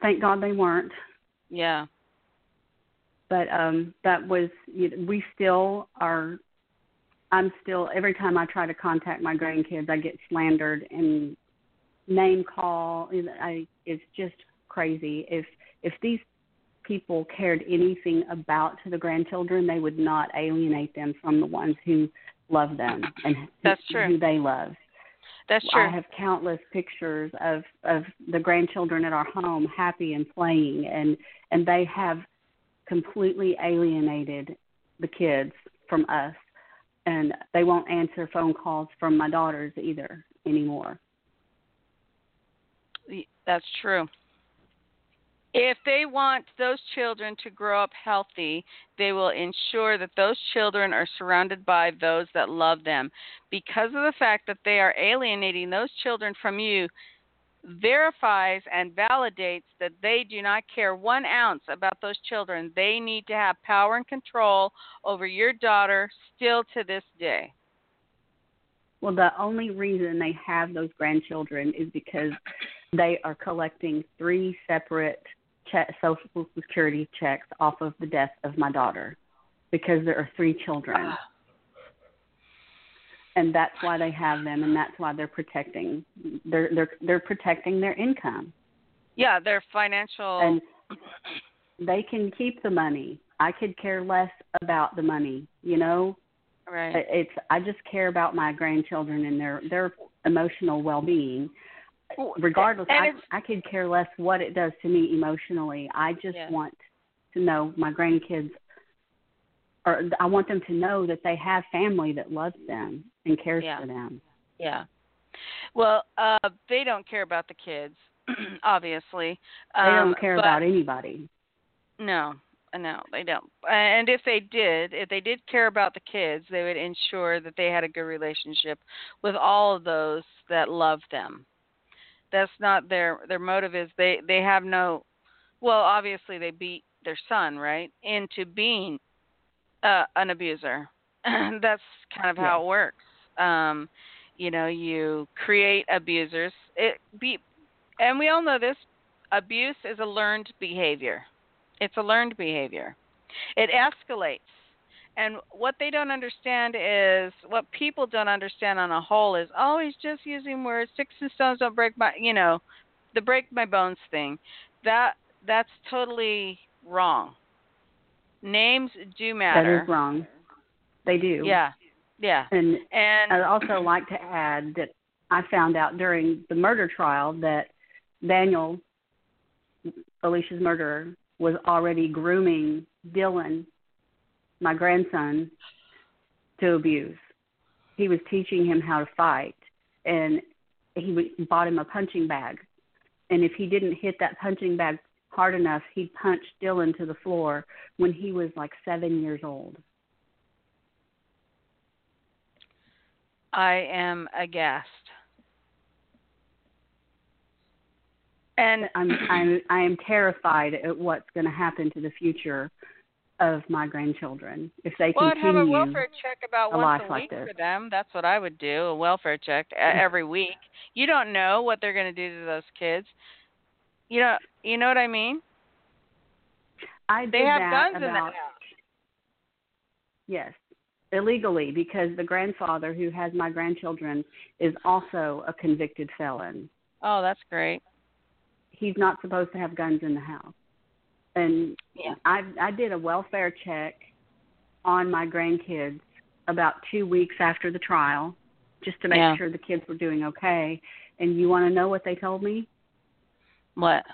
thank God they weren't. yeah. but um that was you know, we still are i'm still every time i try to contact my grandkids i get slandered and name call and i it's just crazy if if these people cared anything about the grandchildren they would not alienate them from the ones who love them and who, That's true. who they love That's true. I have countless pictures of of the grandchildren at our home happy and playing and and they have completely alienated the kids from us and they won't answer phone calls from my daughters either anymore. That's true. If they want those children to grow up healthy, they will ensure that those children are surrounded by those that love them. Because of the fact that they are alienating those children from you, verifies and validates that they do not care one ounce about those children. They need to have power and control over your daughter still to this day. Well, the only reason they have those grandchildren is because they are collecting three separate check, Social Security checks off of the death of my daughter because there are three children. And that's why they have them, and that's why they're protecting. They're they're they're protecting their income, Yeah, their financial and they can keep the money. I could care less about the money, you know. right. It's I just care about my grandchildren and their their emotional well being. Regardless, I I could care less what it does to me emotionally. I just Yeah. want to know my grandkids, or I want them to know that they have family that loves them and cares Yeah. for them. Yeah. Well, uh they don't care about the kids, obviously. They Um, don't care but- about anybody. No, no, they don't. And if they did, if they did care about the kids, they would ensure that they had a good relationship with all of those that love them. That's not their their motive. Is they they have no. Well, obviously they beat their son right into being uh, an abuser. That's kind of how it works. Um, you know, you create abusers. It be, and we all know this. Abuse is a learned behavior. It's a learned behavior. It escalates. And what they don't understand is what people don't understand on a whole is oh he's just using words sticks and stones don't break my you know the break my bones thing that that's totally wrong. Names do matter. That is wrong. They do. Yeah, yeah. And and I'd also like to add that I found out during the murder trial that Daniel, Alicia's murderer, was already grooming Dylan, my grandson, to abuse. He was teaching him how to fight, and he bought him a punching bag. And if he didn't hit that punching bag hard enough, he'd punch Dylan to the floor when he was like seven years old. I am aghast. And I'm I'm I am terrified at what's going to happen to the future of my grandchildren if they well, I'd continue. have a welfare check about a once life a like week this. for them. That's what I would do, a welfare check e- mm. every week. You don't know what they're going to do to those kids. You know, you know what I mean? I They have that guns in the house. Yes, illegally because the grandfather who has my grandchildren is also a convicted felon. Oh, that's great. He's not supposed to have guns in the house. And Yeah. I I did a welfare check on my grandkids about 2 weeks after the trial just to make Yeah. sure the kids were doing okay. And you want to know what they told me? What?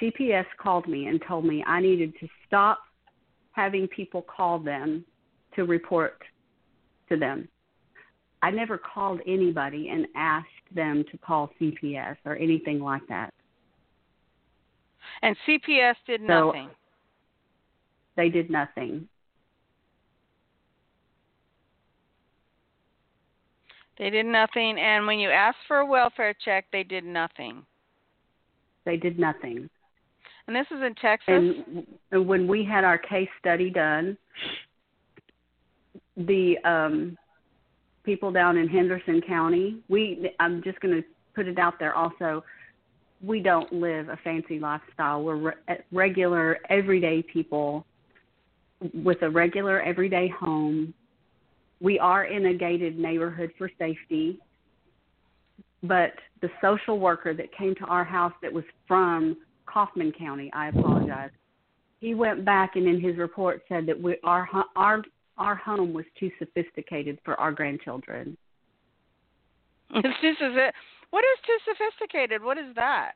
CPS called me and told me I needed to stop having people call them to report to them. I never called anybody and asked them to call CPS or anything like that. And CPS did So- nothing. They did nothing. They did nothing, and when you asked for a welfare check, they did nothing. They did nothing. And this is in Texas. And, and when we had our case study done, the um, people down in Henderson County, we I'm just going to put it out there also. We don't live a fancy lifestyle. We're re- regular, everyday people with a regular, everyday home. We are in a gated neighborhood for safety, but the social worker that came to our house that was from Kaufman County, I apologize. He went back and in his report said that we our our our home was too sophisticated for our grandchildren. this is it. What is too sophisticated? What is that?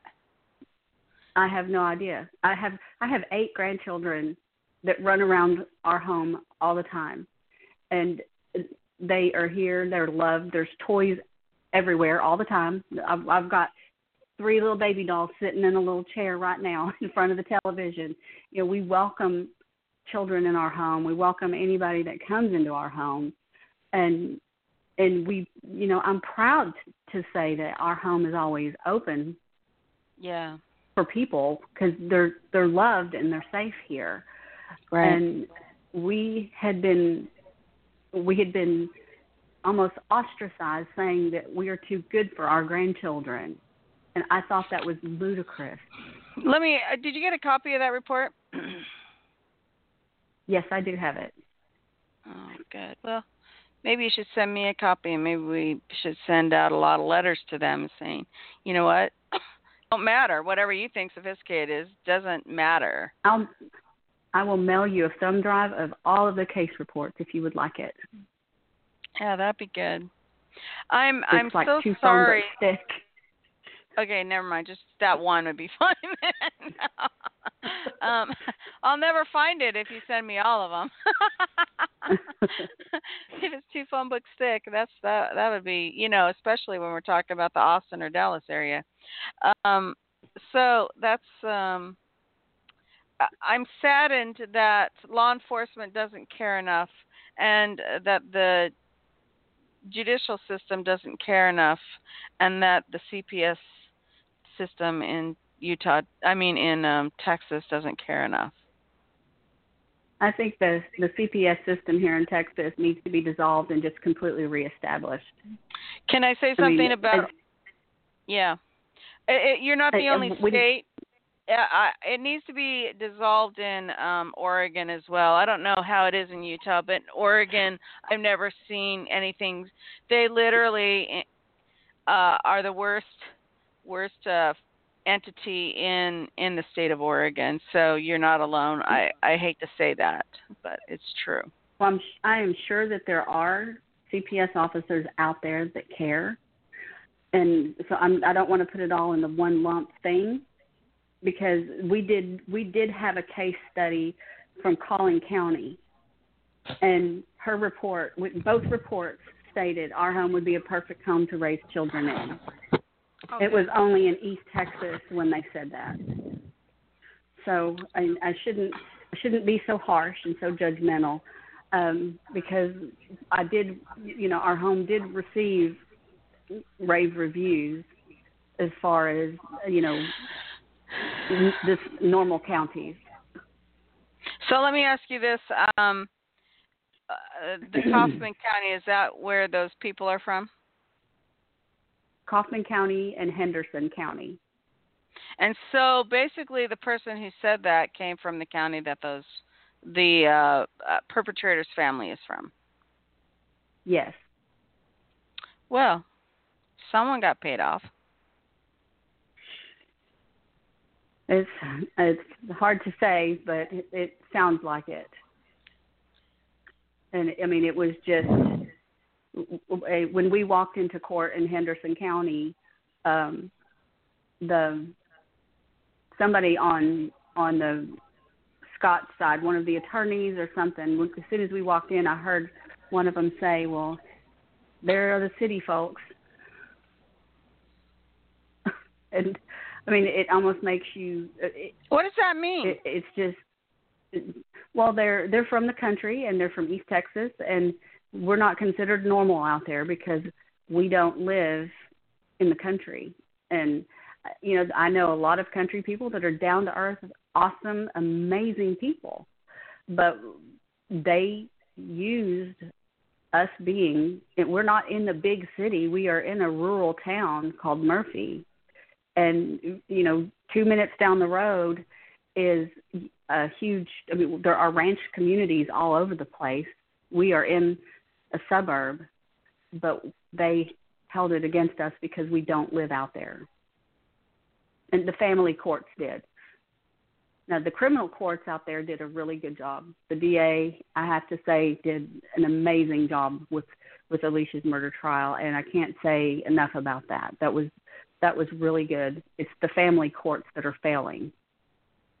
I have no idea. I have I have eight grandchildren that run around our home all the time, and they are here. They're loved. There's toys everywhere all the time. I've, I've got three little baby dolls sitting in a little chair right now in front of the television. You know, we welcome children in our home. We welcome anybody that comes into our home, and and we, you know, I'm proud to say that our home is always open. Yeah. For people because they're they're loved and they're safe here, right. and we had been we had been almost ostracized saying that we are too good for our grandchildren and I thought that was ludicrous. Let me. Uh, did you get a copy of that report? yes, I do have it. Oh, good. Well, maybe you should send me a copy, and maybe we should send out a lot of letters to them saying, you know what, don't matter. Whatever you think sophisticated is doesn't matter. I'll. I will mail you a thumb drive of all of the case reports if you would like it. Yeah, that'd be good. I'm it's I'm like so sorry. Okay, never mind. Just that one would be fine. Um, I'll never find it if you send me all of them. if it's two phone books thick, that's that. That would be, you know, especially when we're talking about the Austin or Dallas area. Um, so that's. Um, I'm saddened that law enforcement doesn't care enough, and that the judicial system doesn't care enough, and that the CPS system in Utah, I mean in um, Texas, doesn't care enough. I think the the CPS system here in Texas needs to be dissolved and just completely reestablished. Can I say something I mean, about? Yeah, it, it, you're not the only state. Yeah, I, it needs to be dissolved in um, Oregon as well. I don't know how it is in Utah, but Oregon, I've never seen anything. They literally uh, are the worst worst uh, entity in in the state of Oregon. So you're not alone. I I hate to say that, but it's true. Well, I'm I am sure that there are CPS officers out there that care, and so I'm I don't want to put it all in the one lump thing, because we did we did have a case study from Collin County, and her report both reports stated our home would be a perfect home to raise children in. Okay. It was only in East Texas when they said that. So I, I shouldn't I shouldn't be so harsh and so judgmental um, because I did you know our home did receive rave reviews as far as you know this normal counties. So let me ask you this: um, uh, the Kaufman County is that where those people are from? Kaufman County and Henderson County. And so basically, the person who said that came from the county that those the uh, uh, perpetrator's family is from. Yes. Well, someone got paid off. It's it's hard to say, but it, it sounds like it. And I mean, it was just when we walked into court in Henderson County, um, the somebody on on the Scott side, one of the attorneys or something. As soon as we walked in, I heard one of them say, "Well, there are the city folks," and I mean, it almost makes you. It, what does that mean? It, it's just. Well, they're they're from the country and they're from East Texas and we're not considered normal out there because we don't live in the country. And you know, I know a lot of country people that are down to earth, awesome, amazing people, but they used us being we're not in the big city. We are in a rural town called murphy. And you know two minutes down the road is a huge i mean there are ranch communities all over the place. We are in a suburb but they held it against us because we don't live out there and the family courts did now, the criminal courts out there did a really good job. The DA, I have to say, did an amazing job with with Alicia's murder trial, and I can't say enough about that. That was that was really good. It's the family courts that are failing.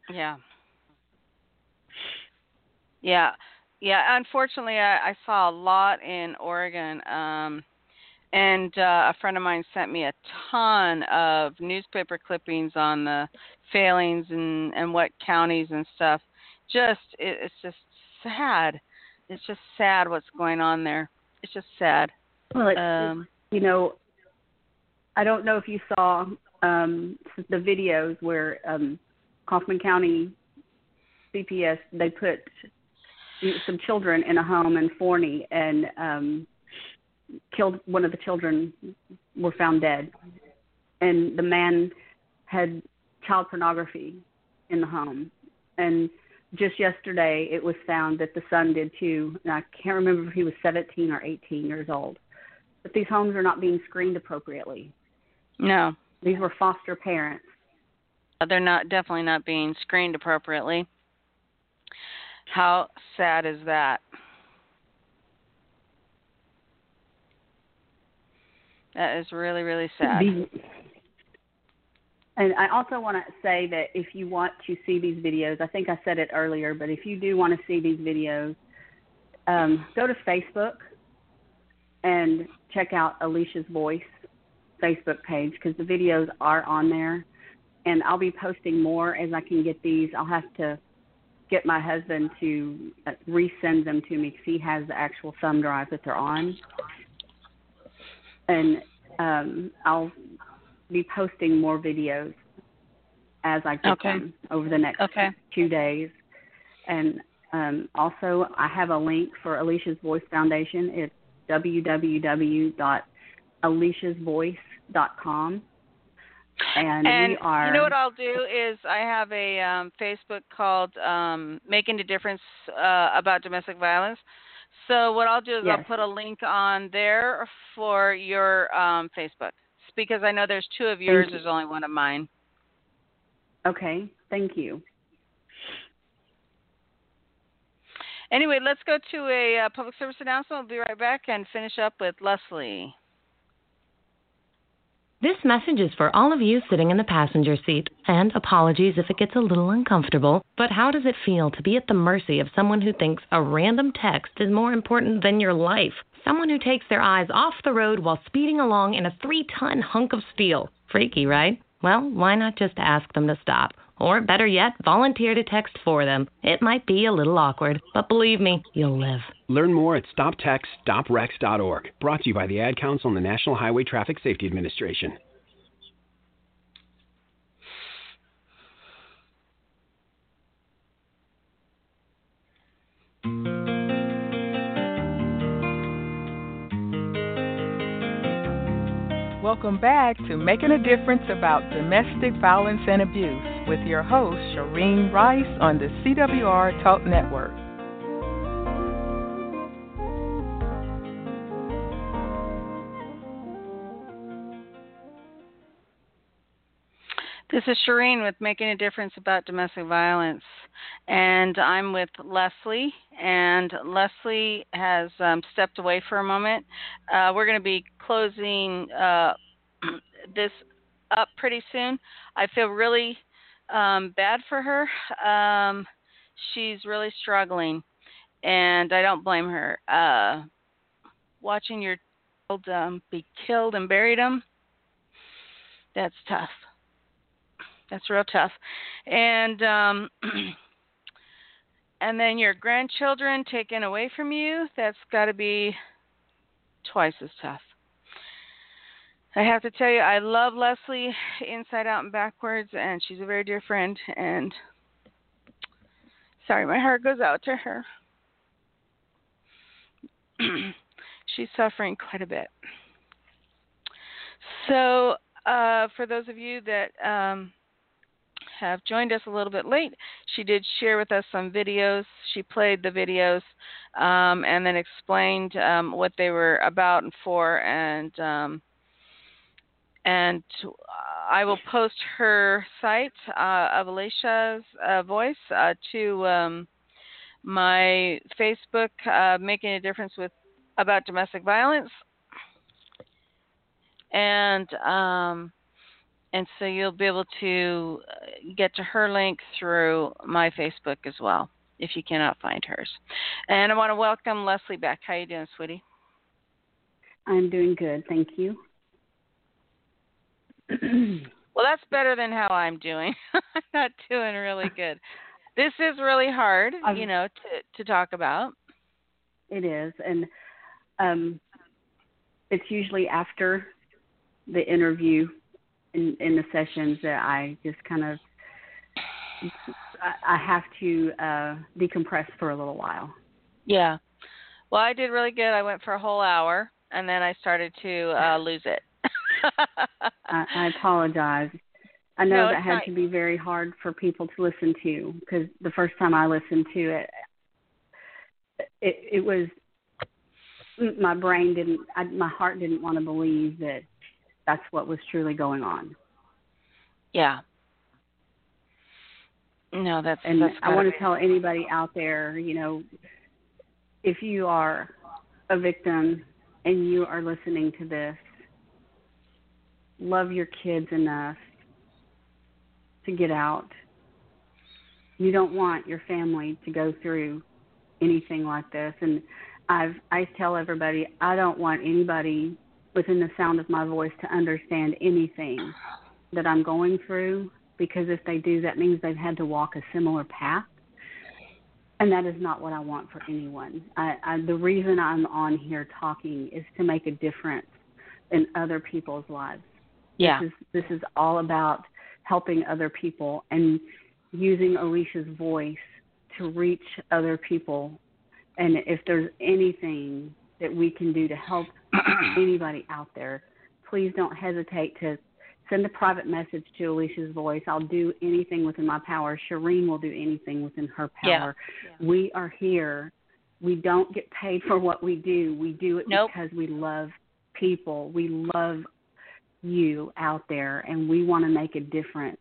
Yeah. Yeah. Yeah, unfortunately, I, I saw a lot in Oregon. Um, and uh, a friend of mine sent me a ton of newspaper clippings on the failings and and what counties and stuff. Just it, it's just sad. It's just sad what's going on there. It's just sad. Well, it, um, you know, I don't know if you saw um, the videos where um, Kaufman County CPS they put some children in a home in Forney and um, killed one of the children were found dead. And the man had child pornography in the home. And just yesterday it was found that the son did too. And i can't remember if he was 17 or 18 years old. But these homes are not being screened appropriately. No. These were foster parents. They're not definitely not being screened appropriately how sad is that That is really, really sad. and I also want to say that if you want to see these videos, I think I said it earlier, but if you do want to see these videos, um, go to Facebook and check out Alicia's Voice Facebook page because the videos are on there. And I'll be posting more as I can get these. I'll have to get my husband to uh, resend them to me because he has the actual thumb drive that they're on and um, I'll be posting more videos as I get okay. them over the next okay. two days. And um, also, I have a link for Alicia's Voice Foundation. It's www.aliciasvoice.com. And, and we are. You know what I'll do is I have a um, Facebook called um, "Making a Difference uh, About Domestic Violence." So what I'll do is yes. I'll put a link on there for your um, Facebook because I know there's two of yours. There's only one of mine. Okay. Thank you. Anyway, let's go to a uh, public service announcement. We'll be right back and finish up with Leslie. This message is for all of you sitting in the passenger seat. And apologies if it gets a little uncomfortable, but how does it feel to be at the mercy of someone who thinks a random text is more important than your life? Someone who takes their eyes off the road while speeding along in a three ton hunk of steel. Freaky, right? Well, why not just ask them to stop? Or better yet, volunteer to text for them. It might be a little awkward, but believe me, you'll live. Learn more at stoptextsstopwrecks.org. Brought to you by the Ad Council and the National Highway Traffic Safety Administration. Welcome back to Making a Difference About Domestic Violence and Abuse with your host, Shireen Rice on the CWR Talk Network. This is Shireen with Making a Difference About Domestic Violence. And I'm with Leslie. And Leslie has um, stepped away for a moment. Uh, we're going to be closing uh, this up pretty soon. I feel really um, bad for her. Um, she's really struggling. And I don't blame her. Uh, watching your child be killed and buried him, that's tough that's real tough. And um and then your grandchildren taken away from you, that's got to be twice as tough. I have to tell you, I love Leslie inside out and backwards, and she's a very dear friend. And sorry, my heart goes out to her. she's suffering quite a bit. So, uh, for those of you that um, have joined us a little bit late, she did share with us some videos. She played the videos um, and then explained um, what they were about and for. And um, and I will post her site uh, of Alicia's uh, voice uh, to um, my Facebook, uh, making a difference with about domestic violence, and um, and so you'll be able to uh, get to her link through my Facebook as well if you cannot find hers. And I want to welcome Leslie back. How are you doing, sweetie? I'm doing good, thank you. well, that's better than how I'm doing. I'm not doing really good. This is really hard, um, you know, to to talk about. It is, and um, it's usually after the interview in in the sessions that I just kind of I, have to uh, decompress for a little while. Yeah. Well, I did really good. I went for a whole hour, and then I started to uh, lose it. I, I apologize. I know no, that had to be very hard for people to listen to because the first time I listened to it, it it was my brain didn't, I, my heart didn't want to believe that that's what was truly going on. Yeah. No, that's. And that's I want be. to tell anybody out there, you know, if you are a victim and you are listening to this, love your kids enough to get out. You don't want your family to go through anything like this. And I've I tell everybody I don't want anybody within the sound of my voice to understand anything that I'm going through because if they do that means they've had to walk a similar path. And that is not what I want for anyone. I, I, the reason I'm on here talking is to make a difference in other people's lives. Yeah. This is this is all about helping other people and using Alicia's voice to reach other people. And if there's anything that we can do to help anybody out there, please don't hesitate to send a private message to Alicia's voice. I'll do anything within my power. Shireen will do anything within her power. Yeah. Yeah. We are here. We don't get paid for what we do. We do it nope. because we love people. We love you out there and we want to make a difference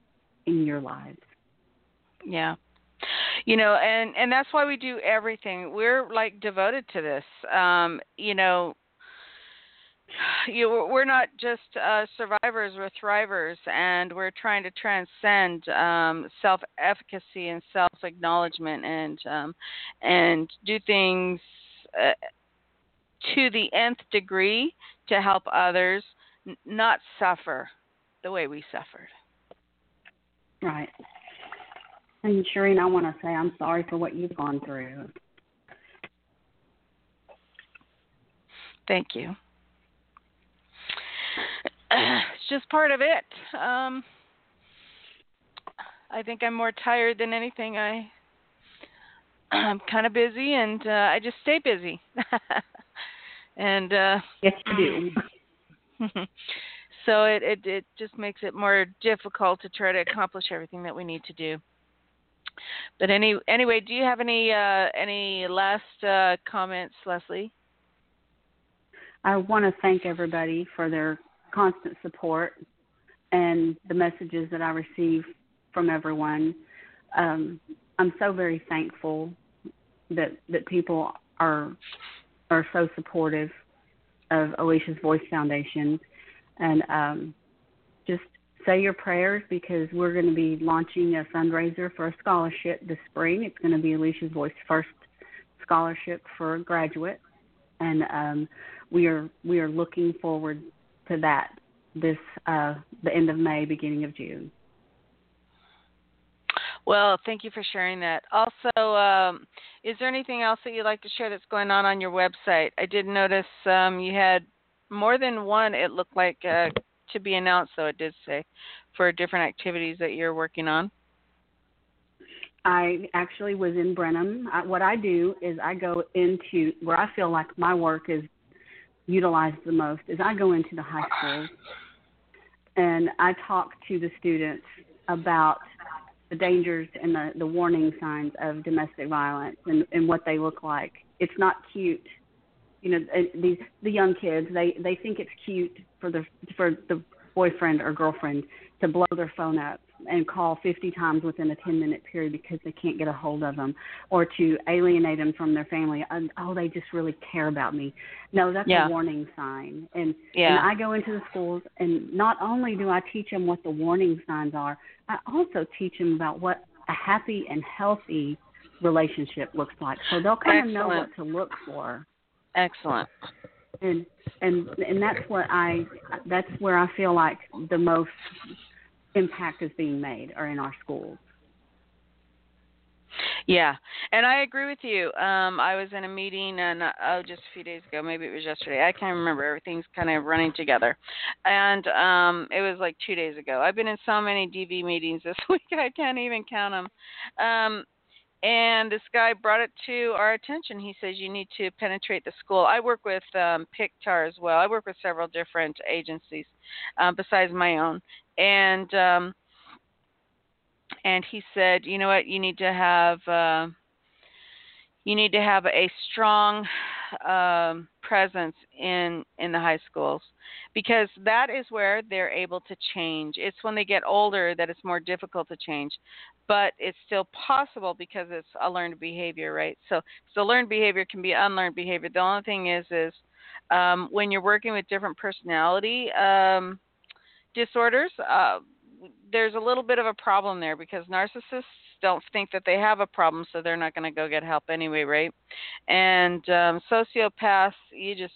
in your lives. Yeah. You know, and and that's why we do everything. We're like devoted to this. Um, you know, you we're not just uh, survivors, we're thrivers, and we're trying to transcend um, self-efficacy and self-acknowledgement, and um, and do things uh, to the nth degree to help others n- not suffer the way we suffered. Right. And Shireen, I want to say I'm sorry for what you've gone through. Thank you. It's just part of it. Um, I think I'm more tired than anything. I I'm kind of busy, and uh, I just stay busy. and uh, yes, you do. so it, it it just makes it more difficult to try to accomplish everything that we need to do. But any anyway, do you have any uh, any last uh, comments, Leslie? I want to thank everybody for their constant support and the messages that I receive from everyone. Um, I'm so very thankful that that people are are so supportive of Alicia's Voice Foundation, and um, just say your prayers because we're going to be launching a fundraiser for a scholarship this spring. It's going to be Alicia's Voice first scholarship for a graduate, and um, we are we are looking forward to that this uh, the end of May, beginning of June. Well, thank you for sharing that. Also, um, is there anything else that you'd like to share that's going on on your website? I did notice um, you had more than one. It looked like uh, to be announced, though it did say for different activities that you're working on. I actually was in Brenham. I, what I do is I go into where I feel like my work is utilized the most. Is I go into the high schools and I talk to the students about the dangers and the, the warning signs of domestic violence and, and what they look like. It's not cute. You know, these the young kids they they think it's cute for the for the boyfriend or girlfriend to blow their phone up and call 50 times within a 10 minute period because they can't get a hold of them or to alienate them from their family and oh they just really care about me. No that's yeah. a warning sign. And yeah. and i go into the schools and not only do i teach them what the warning signs are i also teach them about what a happy and healthy relationship looks like. So they'll kind of know what to look for. Excellent and and and that's what i that's where i feel like the most impact is being made are in our schools. Yeah, and I agree with you. Um, I was in a meeting and oh, just a few days ago, maybe it was yesterday. I can't remember. Everything's kind of running together, and um, it was like two days ago. I've been in so many DV meetings this week, I can't even count them. Um, and this guy brought it to our attention. He says you need to penetrate the school. I work with um, PICTAR as well. I work with several different agencies uh, besides my own, and um, and he said, you know what, you need to have uh, you need to have a strong um, presence in in the high schools because that is where they're able to change. It's when they get older that it's more difficult to change, but it's still possible because it's a learned behavior, right? So so learned behavior can be unlearned behavior. The only thing is is um, when you're working with different personality um, disorders, uh, there's a little bit of a problem there because narcissists don't think that they have a problem, so they're not going to go get help anyway, right? And um, sociopaths, you just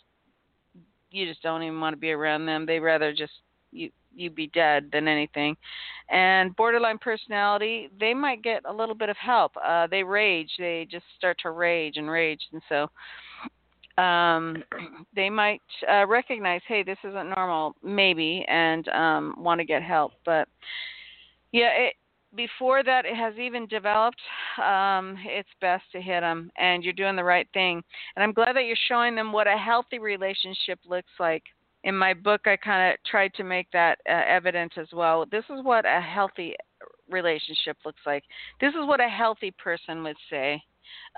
you just don't even want to be around them. They rather just you you be dead than anything. And borderline personality, they might get a little bit of help. Uh, they rage. They just start to rage and rage, and so um, they might uh, recognize, hey, this isn't normal, maybe, and um, want to get help. But yeah, it, before that it has even developed, um, it's best to hit them, and you're doing the right thing. And I'm glad that you're showing them what a healthy relationship looks like. In my book, I kind of tried to make that uh, evident as well. This is what a healthy relationship looks like. This is what a healthy person would say.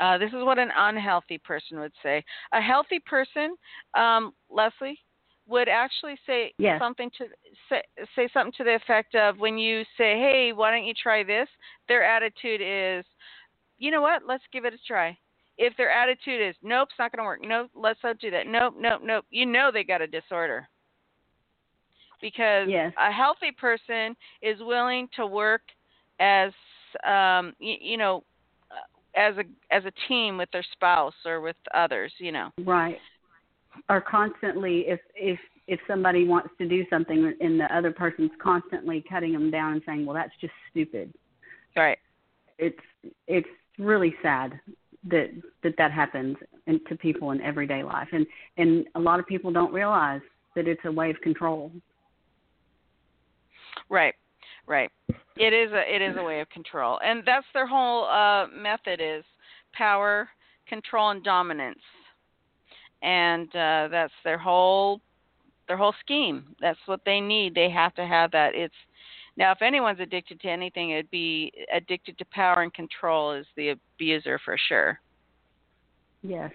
Uh, this is what an unhealthy person would say. A healthy person, um, Leslie, would actually say yes. something to say, say something to the effect of when you say, "Hey, why don't you try this?" Their attitude is, "You know what? Let's give it a try." If their attitude is, "Nope, it's not going to work. Nope, let's not do that. Nope, nope, nope," you know they got a disorder. Because yes. a healthy person is willing to work as um, you, you know as a as a team with their spouse or with others, you know. Right. Or constantly if if if somebody wants to do something and the other person's constantly cutting them down and saying, "Well, that's just stupid." Right. It's it's really sad that that that happens in, to people in everyday life and and a lot of people don't realize that it's a way of control. Right. Right. It is a it is a way of control, and that's their whole uh, method is power, control, and dominance, and uh, that's their whole their whole scheme. That's what they need. They have to have that. It's now if anyone's addicted to anything, it'd be addicted to power and control is the abuser for sure. Yes.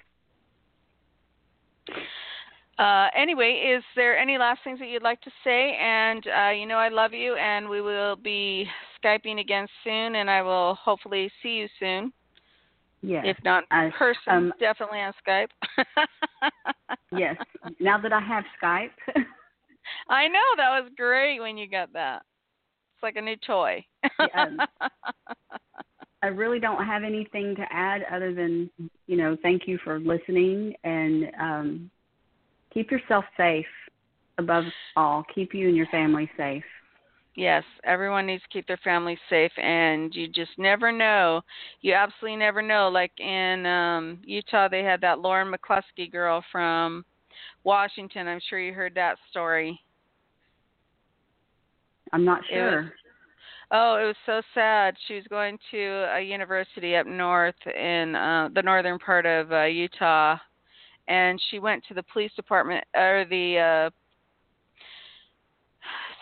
Uh, anyway, is there any last things that you'd like to say? And uh, you know, I love you, and we will be skyping again soon, and I will hopefully see you soon. Yes. If not in person, um, definitely on Skype. yes. Now that I have Skype. I know that was great when you got that. It's like a new toy. um, I really don't have anything to add other than, you know, thank you for listening and um keep yourself safe above all. Keep you and your family safe. Yes, everyone needs to keep their family safe, and you just never know. You absolutely never know. Like in um Utah, they had that Lauren McCluskey girl from Washington. I'm sure you heard that story. I'm not It sure. was- Oh, it was so sad. She was going to a university up north in uh the northern part of uh, Utah and she went to the police department or the uh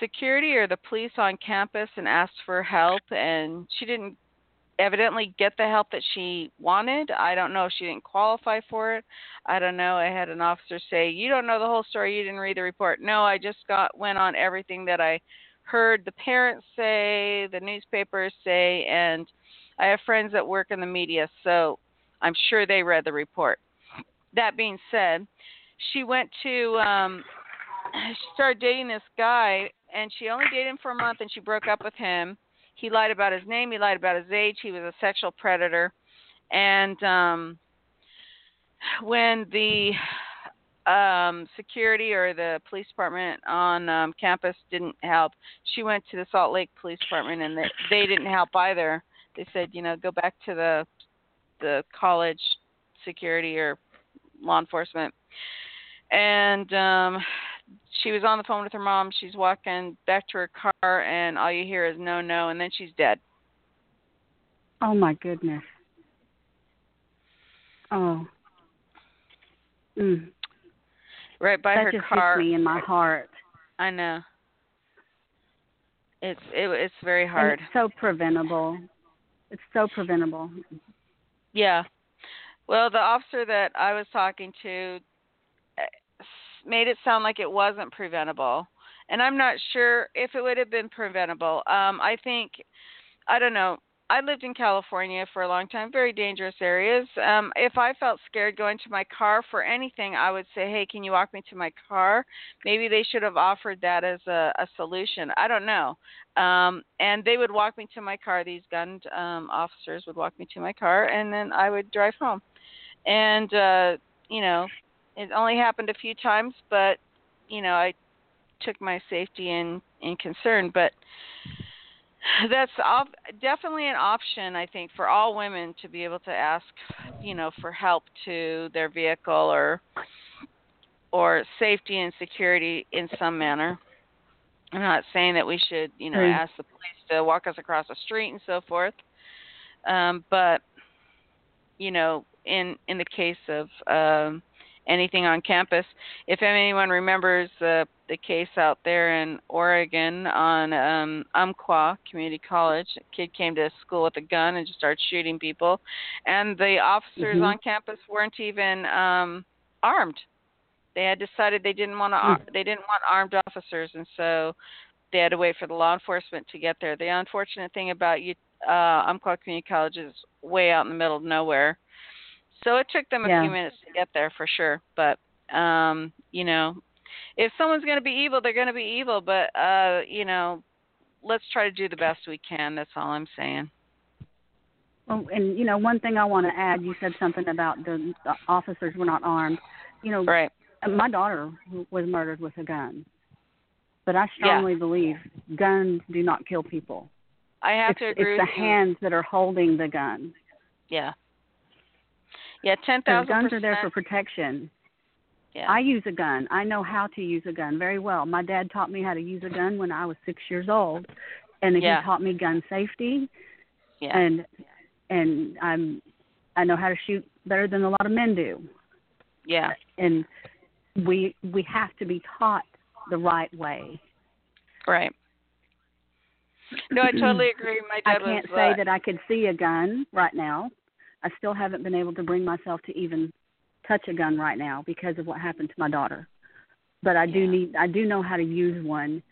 security or the police on campus and asked for help and she didn't evidently get the help that she wanted. I don't know if she didn't qualify for it. I don't know. I had an officer say, "You don't know the whole story. You didn't read the report." No, I just got went on everything that I heard the parents say, the newspapers say, and I have friends that work in the media, so I'm sure they read the report. That being said, she went to um she started dating this guy and she only dated him for a month and she broke up with him. He lied about his name, he lied about his age, he was a sexual predator. And um when the um security or the police department on um campus didn't help, she went to the Salt Lake Police Department and they they didn't help either. They said, you know, go back to the the college security or law enforcement. And um she was on the phone with her mom. She's walking back to her car, and all you hear is no, no, and then she's dead. Oh my goodness. Oh. Mm. Right by that her just car. hits me in my heart. I know. It's it, it's very And hard. it's so preventable. It's so preventable. Yeah. Well, the officer that I was talking to made it sound like it wasn't preventable. And I'm not sure if it would have been preventable. Um I think I don't know. I lived in California for a long time, very dangerous areas. Um if I felt scared going to my car for anything, I would say, "Hey, can you walk me to my car?" Maybe they should have offered that as a a solution. I don't know. Um and they would walk me to my car. These gun um officers would walk me to my car and then I would drive home and uh you know it only happened a few times but you know i took my safety in in concern but that's op- definitely an option i think for all women to be able to ask you know for help to their vehicle or or safety and security in some manner i'm not saying that we should you know Right. ask the police to walk us across the street and so forth um but you know, in in the case of um, anything on campus. If anyone remembers uh, the case out there in Oregon on um, Umpqua Community College, a kid came to school with a gun and just started shooting people, and the officers Mhm. on campus weren't even um, armed. They had decided they didn't want to. ar They didn't want armed officers, and so they had to wait for the law enforcement to get there. The unfortunate thing about you, uh, Umpqua Community College is way out in the middle of nowhere, so it took them a Yeah. few minutes to get there for sure. But um, you know, if someone's going to be evil, they're going to be evil. But uh, you know, let's try to do the best we can. That's all I'm saying. Well, and you know, one thing I want to add, you said something about the, the officers were not armed. You know, right. my daughter was murdered with a gun. But I Yeah. strongly believe guns do not kill people. I have it's, to agree it's with the you. hands that are holding the gun. Yeah. Yeah, ten guns are there for protection. Yeah. I use a gun. I know how to use a gun very well. My dad taught me how to use a gun when I was six years old, and Yeah. he taught me gun safety. Yeah. And and I'm I know how to shoot better than a lot of men do. yeah. And we we have to be taught the right way. Right. No, I totally agree. My dad I can't was say uh, that I could see a gun right now. I still haven't been able to bring myself to even touch a gun right now because of what happened to my daughter. But I do need I do know how to use one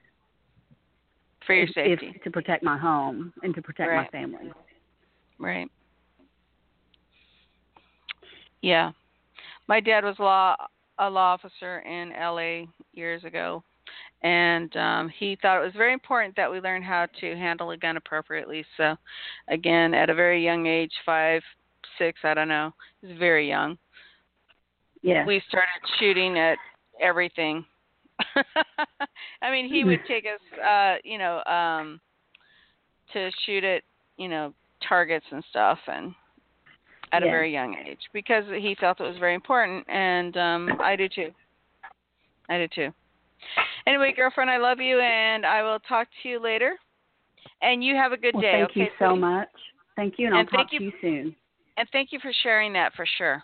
for your if- safety. if, to protect my home and to protect Right. my family. Right. Yeah. My dad was law a law officer in LA years ago and um he thought it was very important that we learn how to handle a gun appropriately. So again, at a very young age, five, six, I don't know. He was very young. Yeah. We started shooting at everything. I mean, he would take us uh, you know, um to shoot at, you know, targets and stuff and at a very young age because he felt it was very important and um I do too. I do too. Anyway, girlfriend, I love you, and I will talk to you later. And you have a good well, day. Thank okay, you so sweetie? much. Thank you, and, And I'll talk you- to you soon. And thank you for sharing that for sure.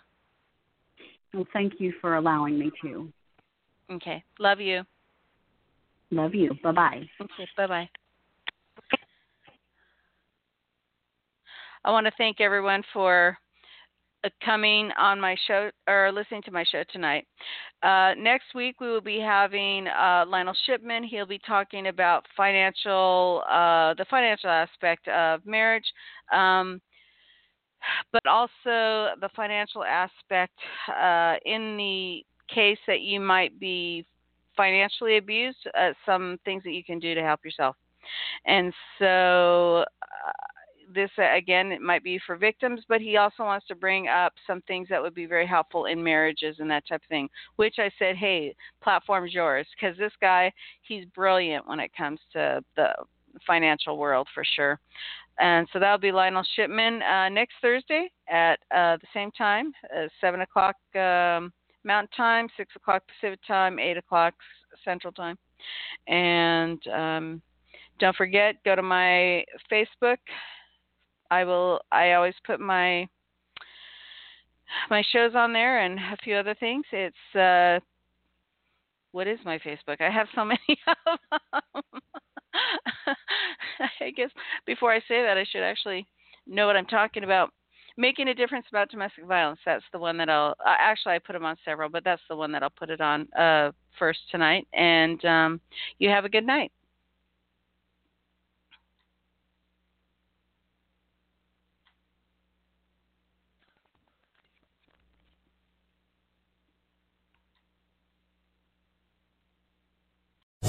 Well, thank you for allowing me to. Okay. Love you. Love you. Bye bye. Okay. Bye bye. I want to thank everyone for uh, coming on my show or listening to my show tonight. Uh, next week we will be having uh, Lionel Shipman. He'll be talking about financial, uh, the financial aspect of marriage, um, but also the financial aspect uh, in the case that you might be financially abused. Uh, some things that you can do to help yourself. And so uh, this uh, again it might be for victims but he also wants to bring up some things that would be very helpful in marriages and that type of thing which i said hey platform's yours because this guy he's brilliant when it comes to the financial world for sure and so that'll be lionel shipman uh, next thursday at uh, the same time uh, 7 o'clock um, mountain time 6 o'clock pacific time 8 o'clock central time and um, don't forget go to my facebook I will. I always put my my shows on there and a few other things. It's uh, what is my Facebook? I have so many of them. I guess before I say that, I should actually know what I'm talking about. Making a difference about domestic violence. That's the one that I'll. Uh, actually, I put them on several, but that's the one that I'll put it on uh, first tonight. And um, you have a good night.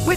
With